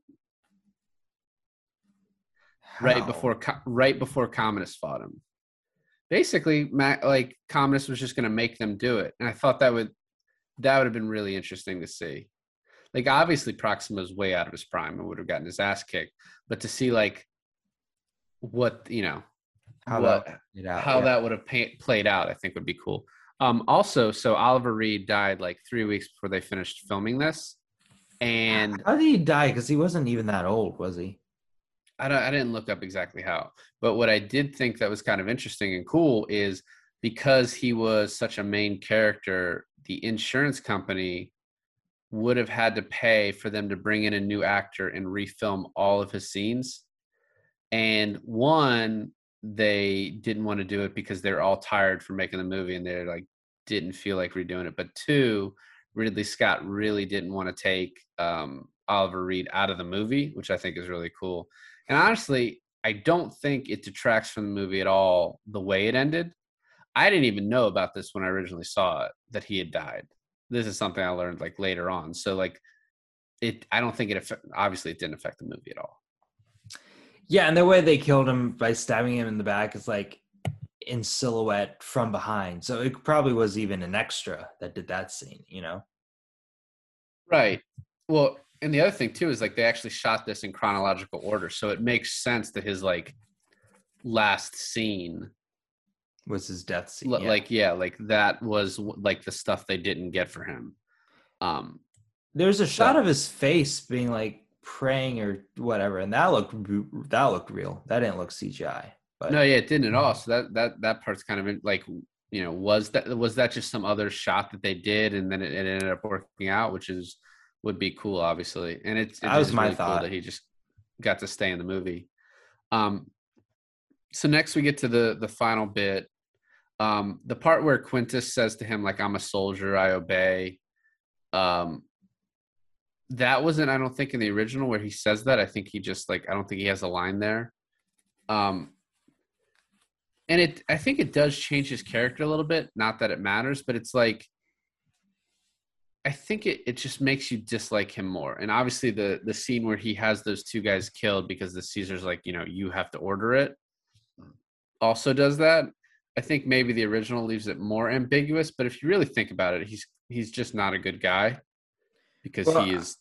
right before right before Commodus fought him. Basically, like Commodus was just going to make them do it, and I thought that would that would have been really interesting to see. Like obviously, Proximo's way out of his prime and would have gotten his ass kicked, but to see like what you know how what that out, how yeah. that would have pa- played out, I think would be cool. Um, also, so Oliver Reed died like three weeks before they finished filming this, and how did he die? Because he wasn't even that old, was he? I don't, I didn't look up exactly how, but what I did think that was kind of interesting and cool is because he was such a main character, the insurance company would have had to pay for them to bring in a new actor and refilm all of his scenes. And one, they didn't want to do it because they're all tired from making the movie and they're like didn't feel like redoing it. But two, Ridley Scott really didn't want to take um, Oliver Reed out of the movie, which I think is really cool. And honestly, I don't think it detracts from the movie at all the way it ended. I didn't even know about this when I originally saw it that he had died. This is something I learned like later on. So like it I don't think it affect, obviously it didn't affect the movie at all. Yeah, and the way they killed him by stabbing him in the back is like in silhouette from behind. So it probably was even an extra that did that scene, you know? Right. Well, and the other thing too is like they actually shot this in chronological order, so it makes sense that his like last scene Was his death scene. Li- yeah. like yeah like that was like the stuff they didn't get for him um There's a shot So- of his face being like praying or whatever, and that looked that looked real. That didn't look CGI. But no yeah it didn't at all so that that that part's kind of like you know was that was that just some other shot that they did and then it, it ended up working out which is would be cool obviously and it's it That was my really cool thought. that he just got to stay in the movie um so next we get to the the final bit. Um the part where quintus says to him like i'm a soldier i obey um that wasn't i don't think in the original where he says that. I think he just like i don't think he has a line there. Um and it i think it does change his character a little bit not that it matters but it's like i think it, it just makes you dislike him more. And obviously the the scene where he has those two guys killed because the caesar's like you know you have to order it also does that i think maybe the original leaves it more ambiguous but if you really think about it he's he's just not a good guy because Well, he is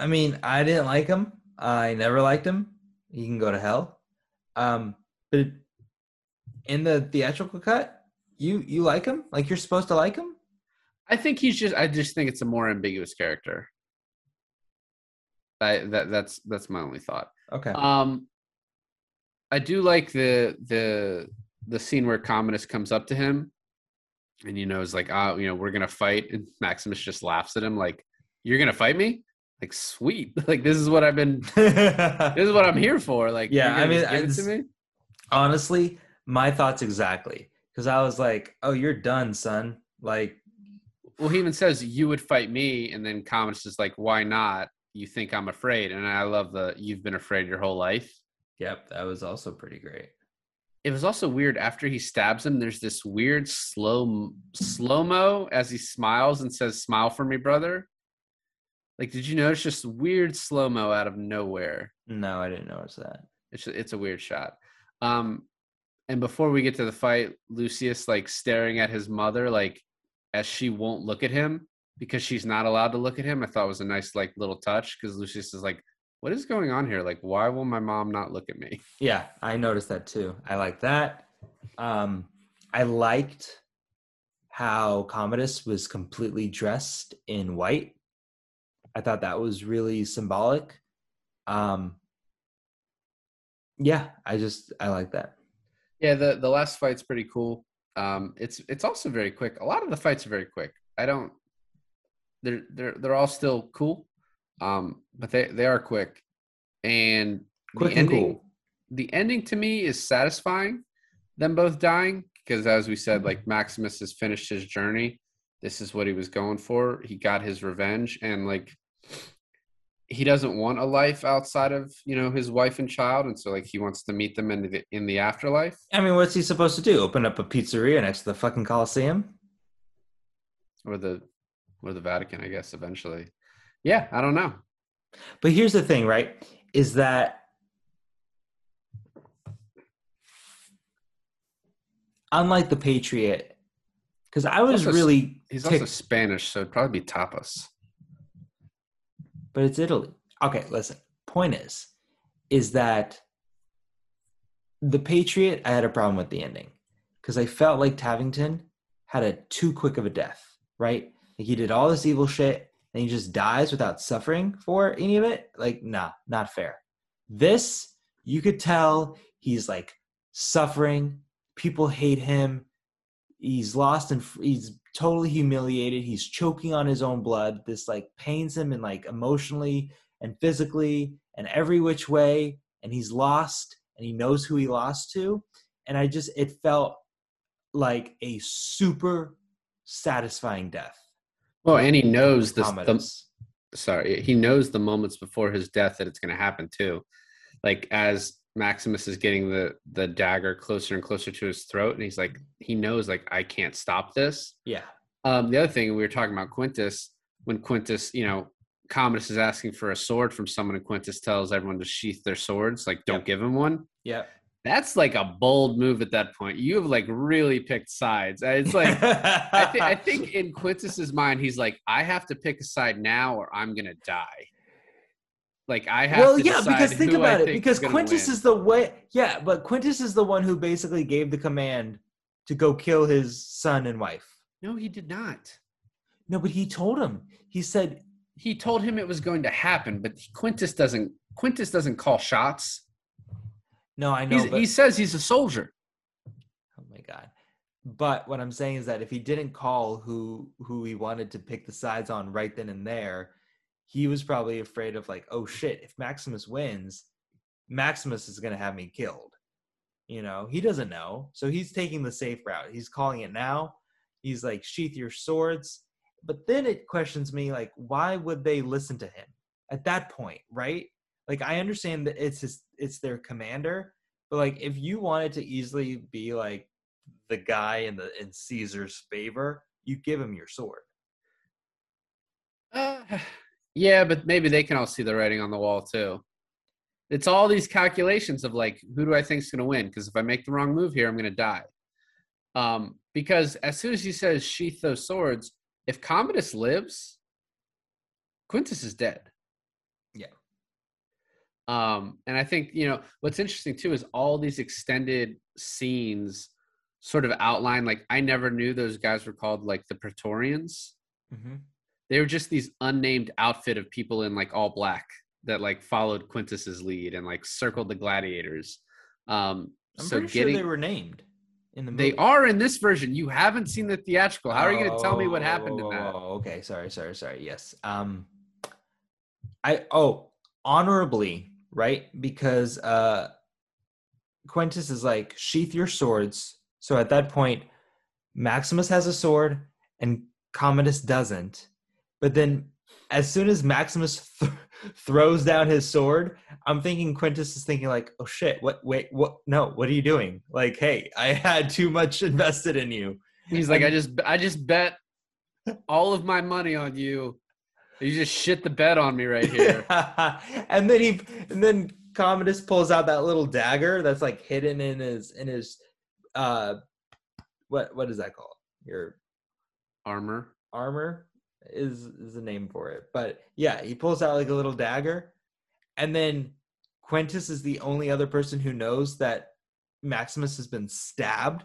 I mean, I didn't like him. I never liked him. He can go to hell. Um, but in the theatrical cut, you you like him? Like you're supposed to like him? I think he's just. I just think it's a more ambiguous character. I that that's that's my only thought. Okay. Um, I do like the the the scene where Commodus comes up to him, and you know is like, oh, you know, we're gonna fight, and Maximus just laughs at him like, "You're gonna fight me?" like sweet. (laughs) Like this is what I've been. (laughs) this is what I'm here for. Like Yeah, I mean, just give it to me. Honestly, my thoughts exactly. Because I was like, "Oh, you're done, son." Like, Well, he even says you would fight me, and then Commodus is like, "Why not? You think I'm afraid?" And I love the "You've been afraid your whole life." Yep, that was also pretty great. It was also weird after he stabs him. There's this weird slow slow mo as he smiles and says, "Smile for me, brother." Like, did you notice just weird slow mo out of nowhere? No, I didn't notice that. It's it's a weird shot. Um, and before we get to the fight, Lucius like staring at his mother, like as she won't look at him because she's not allowed to look at him. I thought was a nice like little touch because Lucius is like, "What is going on here? Like, why will my mom not look at me?" (laughs) Yeah, I noticed that too. I like that. Um, I liked how Commodus was completely dressed in white. I thought that was really symbolic. Um, yeah, I just I like that. Yeah, the the last fight's pretty cool. Um, it's it's also very quick. A lot of the fights are very quick. I don't. They're they're they're all still cool, um, but they they are quick, and Quick the and ending cool. the ending to me is satisfying. Them both dying because, as we said, like Maximus has finished his journey. This is what he was going for. He got his revenge, and like he doesn't want a life outside of you know his wife and child, and so like he wants to meet them in the in the afterlife. I mean, what's he supposed to do? Open up a pizzeria next to the fucking Coliseum? or the or the Vatican, I guess, eventually. Yeah, I don't know. But here's the thing, right? Is that unlike the Patriot, because I was Also really He's also Spanish, so it'd probably be tapas. but it's Italy. Okay, listen. Point is, is that the Patriot, I had a problem with the ending because I felt like Tavington had a too quick of a death, right? Like he did all this evil shit and he just dies without suffering for any of it. Like, nah, not fair. This, you could tell he's like suffering. People hate him. He's lost and he's totally humiliated. He's choking on his own blood. This like pains him and like emotionally and physically and every which way. And he's lost and he knows who he lost to. And I just, it felt like a super satisfying death. Well, and he knows this. The, sorry, he knows the moments before his death that it's going to happen too. Like as Maximus is getting the the dagger closer and closer to his throat, and he's like, he knows like I can't stop this. yeah. Um, the other thing we were talking about Quintus when Quintus, you know, Commodus is asking for a sword from someone, and Quintus tells everyone to sheath their swords, like don't Yep. give him one. Yeah. That's like a bold move at that point. You have like really picked sides. It's like I, th- I think (laughs) in Quintus's mind, he's like, I have to pick a side now, or I'm gonna die. Like I have. well, yeah, because think I about it. think Because Quintus win. is the way. Yeah, but Quintus is the one who basically gave the command to go kill his son and wife. No, he did not. No, but he told him. He said, He told him it was going to happen, but Quintus doesn't. Quintus doesn't call shots. "No, I know." But, he says he's a soldier. oh my god! But what I'm saying is that if he didn't call who who he wanted to pick the sides on right then and there, he was probably afraid of like, "Oh shit! If Maximus wins, Maximus is gonna have me killed." You know, he doesn't know, so he's taking the safe route. He's calling it now. He's like, "Sheath your swords." But then it questions me, like, why would they listen to him at that point, right? Like, I understand that it's his, it's their commander, but like, if you wanted to easily be like the guy in the in Caesar's favor, you give him your sword. Uh, (sighs) yeah, but maybe they can all see the writing on the wall too. It's all these calculations of like, who do I think is going to win? Because if I make the wrong move here, I'm going to die. Um, because as soon as he says sheath those swords, if Commodus lives, Quintus is dead. Um, and I think you know what's interesting too is all these extended scenes sort of outline like I never knew those guys were called like the Praetorians Mm-hmm. they were just these unnamed outfit of people in like all black that like followed Quintus's lead and like circled the gladiators. Um, I'm so pretty getting sure they were named in the movie. they are in this version. You haven't seen the theatrical. How are you going to tell me what Oh, happened whoa, in that? whoa, Okay, sorry, sorry, sorry. Yes. Um, I oh honorably right because uh Quintus is like sheath your swords. So at that point, Maximus has a sword and Commodus doesn't. But then as soon as Maximus (laughs) th- throws down his sword, I'm thinking Quintus is thinking like, "Oh shit! What? Wait! What? No! What are you doing? Like, hey, I (laughs) had too much invested in you." He's like, I just I just bet all of my money on you. You just shit the bed on me right here. (laughs) and then he and then Commodus pulls out that little dagger that's like hidden in his in his uh what what is that called? Your Armor. armor is is the name for it. But yeah, he pulls out like a little dagger, and then Quintus is the only other person who knows that Maximus has been stabbed.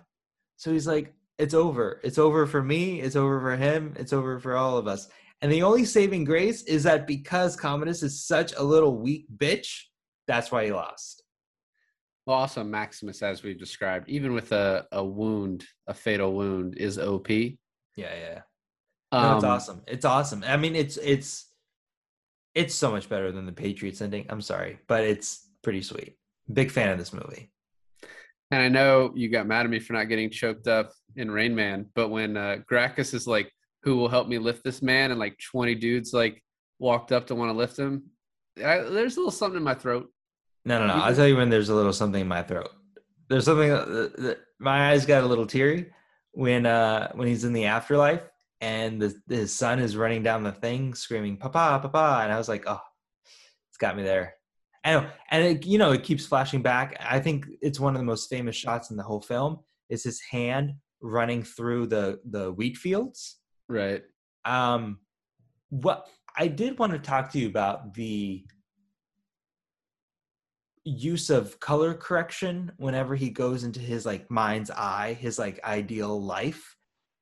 So he's like, "It's over. It's over for me. It's over for him. It's over for all of us." And the only saving grace is that because Commodus is such a little weak bitch, that's why he lost. Well, also Maximus, as we've described, even with a, a wound, a fatal wound, is OP. Yeah, yeah. No, it's Um, awesome. It's awesome. I mean, it's it's it's so much better than the Patriots ending. I'm sorry, but it's pretty sweet. Big fan of this movie. And I know you got mad at me for not getting choked up in Rain Man, but when uh, Gracchus is like, "Who will help me lift this man?" and like twenty dudes like walked up to want to lift him, I, there's a little something in my throat. No, no, no. I'll tell you when there's a little something in my throat. There's something that, that my eyes got a little teary when uh when he's in the afterlife and the, his son is running down the thing screaming "Papa, Papa," and I was like, oh, it's got me there. I know, and it, you know, it keeps flashing back. I think it's one of the most famous shots in the whole film. Is his hand running through the the wheat fields? Right. Um, what I did want to talk to you about the use of color correction whenever he goes into his like mind's eye, his like ideal life,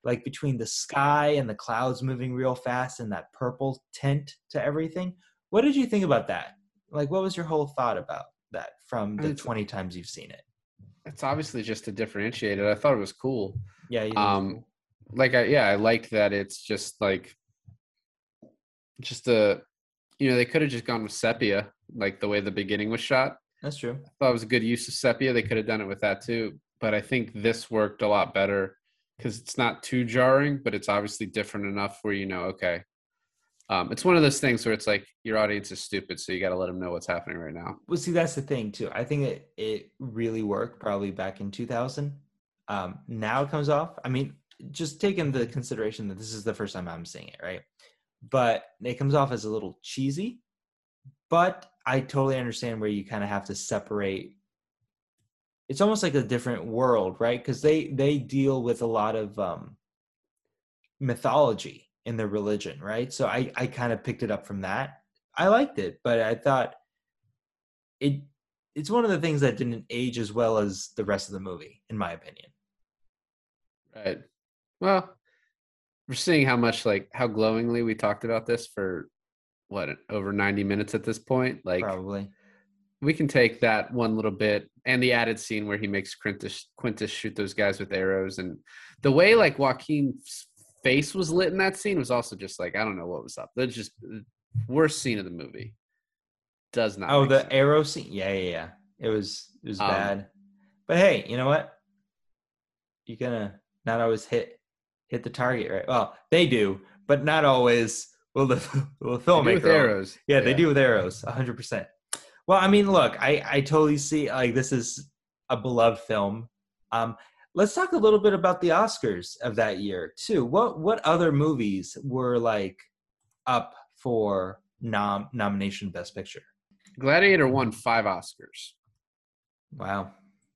like between the sky and the clouds moving real fast and that purple tint to everything. What did you think about that? Like, what was your whole thought about that from the It's- 20 times you've seen it? It's obviously just to differentiate it. I thought it was cool. Yeah, you Um, like I yeah, I like that it's just like just a you know, they could have just gone with sepia, like the way the beginning was shot. that's true. I thought it was a good use of sepia. They could have done it with that too. But I think this worked a lot better because it's not too jarring, but it's obviously different enough where you know, okay. Um, it's one of those things where it's like your audience is stupid, so you got to let them know what's happening right now. Well, see, that's the thing too. I think it it really worked probably back in 2000. Um, now it comes off. I mean, just taking the consideration that this is the first time I'm seeing it, right? But it comes off as a little cheesy. But I totally understand where you kind of have to separate. It's almost like a different world, right? Because they they deal with a lot of um, mythology in their religion, right? So I I kind of picked it up from that. I liked it, but I thought it it's one of the things that didn't age as well as the rest of the movie, in my opinion. Right. Well, we're seeing how much like how glowingly we talked about this for what over 90 minutes at this point. Like Probably. we can take that one little bit and the added scene where he makes Quintus Quintus shoot those guys with arrows and the way like Joaquin's face was lit in that scene was also just like I don't know what was up. That's just the worst scene of the movie. Does not. Oh, the sense. arrow scene. Yeah, yeah, yeah. It was it was Um, bad. But hey, you know what? You're gonna not always hit hit the target, right? Well, they do, but not always will the (laughs) will the filmmaker. with arrows. Yeah, they do with arrows, hundred percent. Well, I mean, look, I I totally see like this is a beloved film. Um, let's talk a little bit about the Oscars of that year too. What what other movies were like up for nom nomination Best Picture? Gladiator won five Oscars. Wow.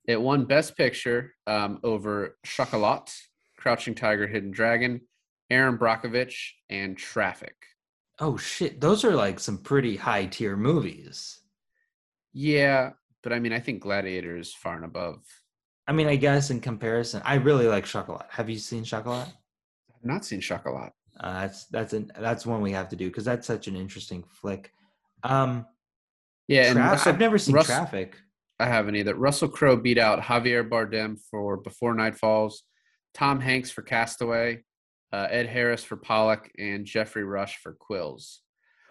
It won Best Picture um, over Chocolat, Crouching Tiger, Hidden Dragon, Erin Brockovich, and Traffic. Oh shit, those are like some pretty high tier movies. Yeah, but I mean, I think Gladiator is far and above. I mean, I guess in comparison, I really like Chocolat. Have you seen Chocolat? I've not seen Chocolat. Uh, that's that's an that's one we have to do because that's such an interesting flick. Um, Yeah, and Tra- Russell, I've never seen Russ- Traffic. I haven't either. Russell Crowe beat out Javier Bardem for Before Night Falls, Tom Hanks for Castaway, uh, Ed Harris for Pollock, and Geoffrey Rush for Quills.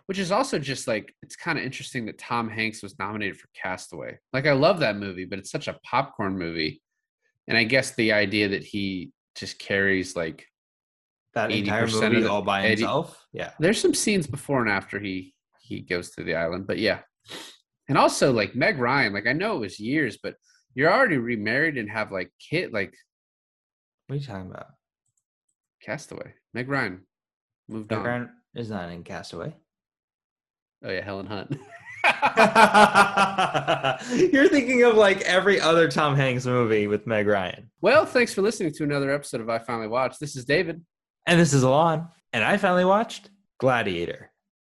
which is also just like it's kind of interesting that Tom Hanks was nominated for Castaway. Like I love that movie, but it's such a popcorn movie. And I guess the idea that he just carries like That entire 80% of movie the- all by 80 himself. Yeah. there's some scenes before and after he he goes to the island, but yeah. And also like Meg Ryan, like I know it was years, but you're already remarried and have like kid like What are you talking about? Castaway. Meg Ryan moved Meg on. Ryan is not in Castaway. Oh yeah, Helen Hunt. (laughs) You're thinking of like every other Tom Hanks movie with Meg Ryan. well, thanks for listening to another episode of I Finally Watched. This is David. And this is Alon. And I finally watched Gladiator.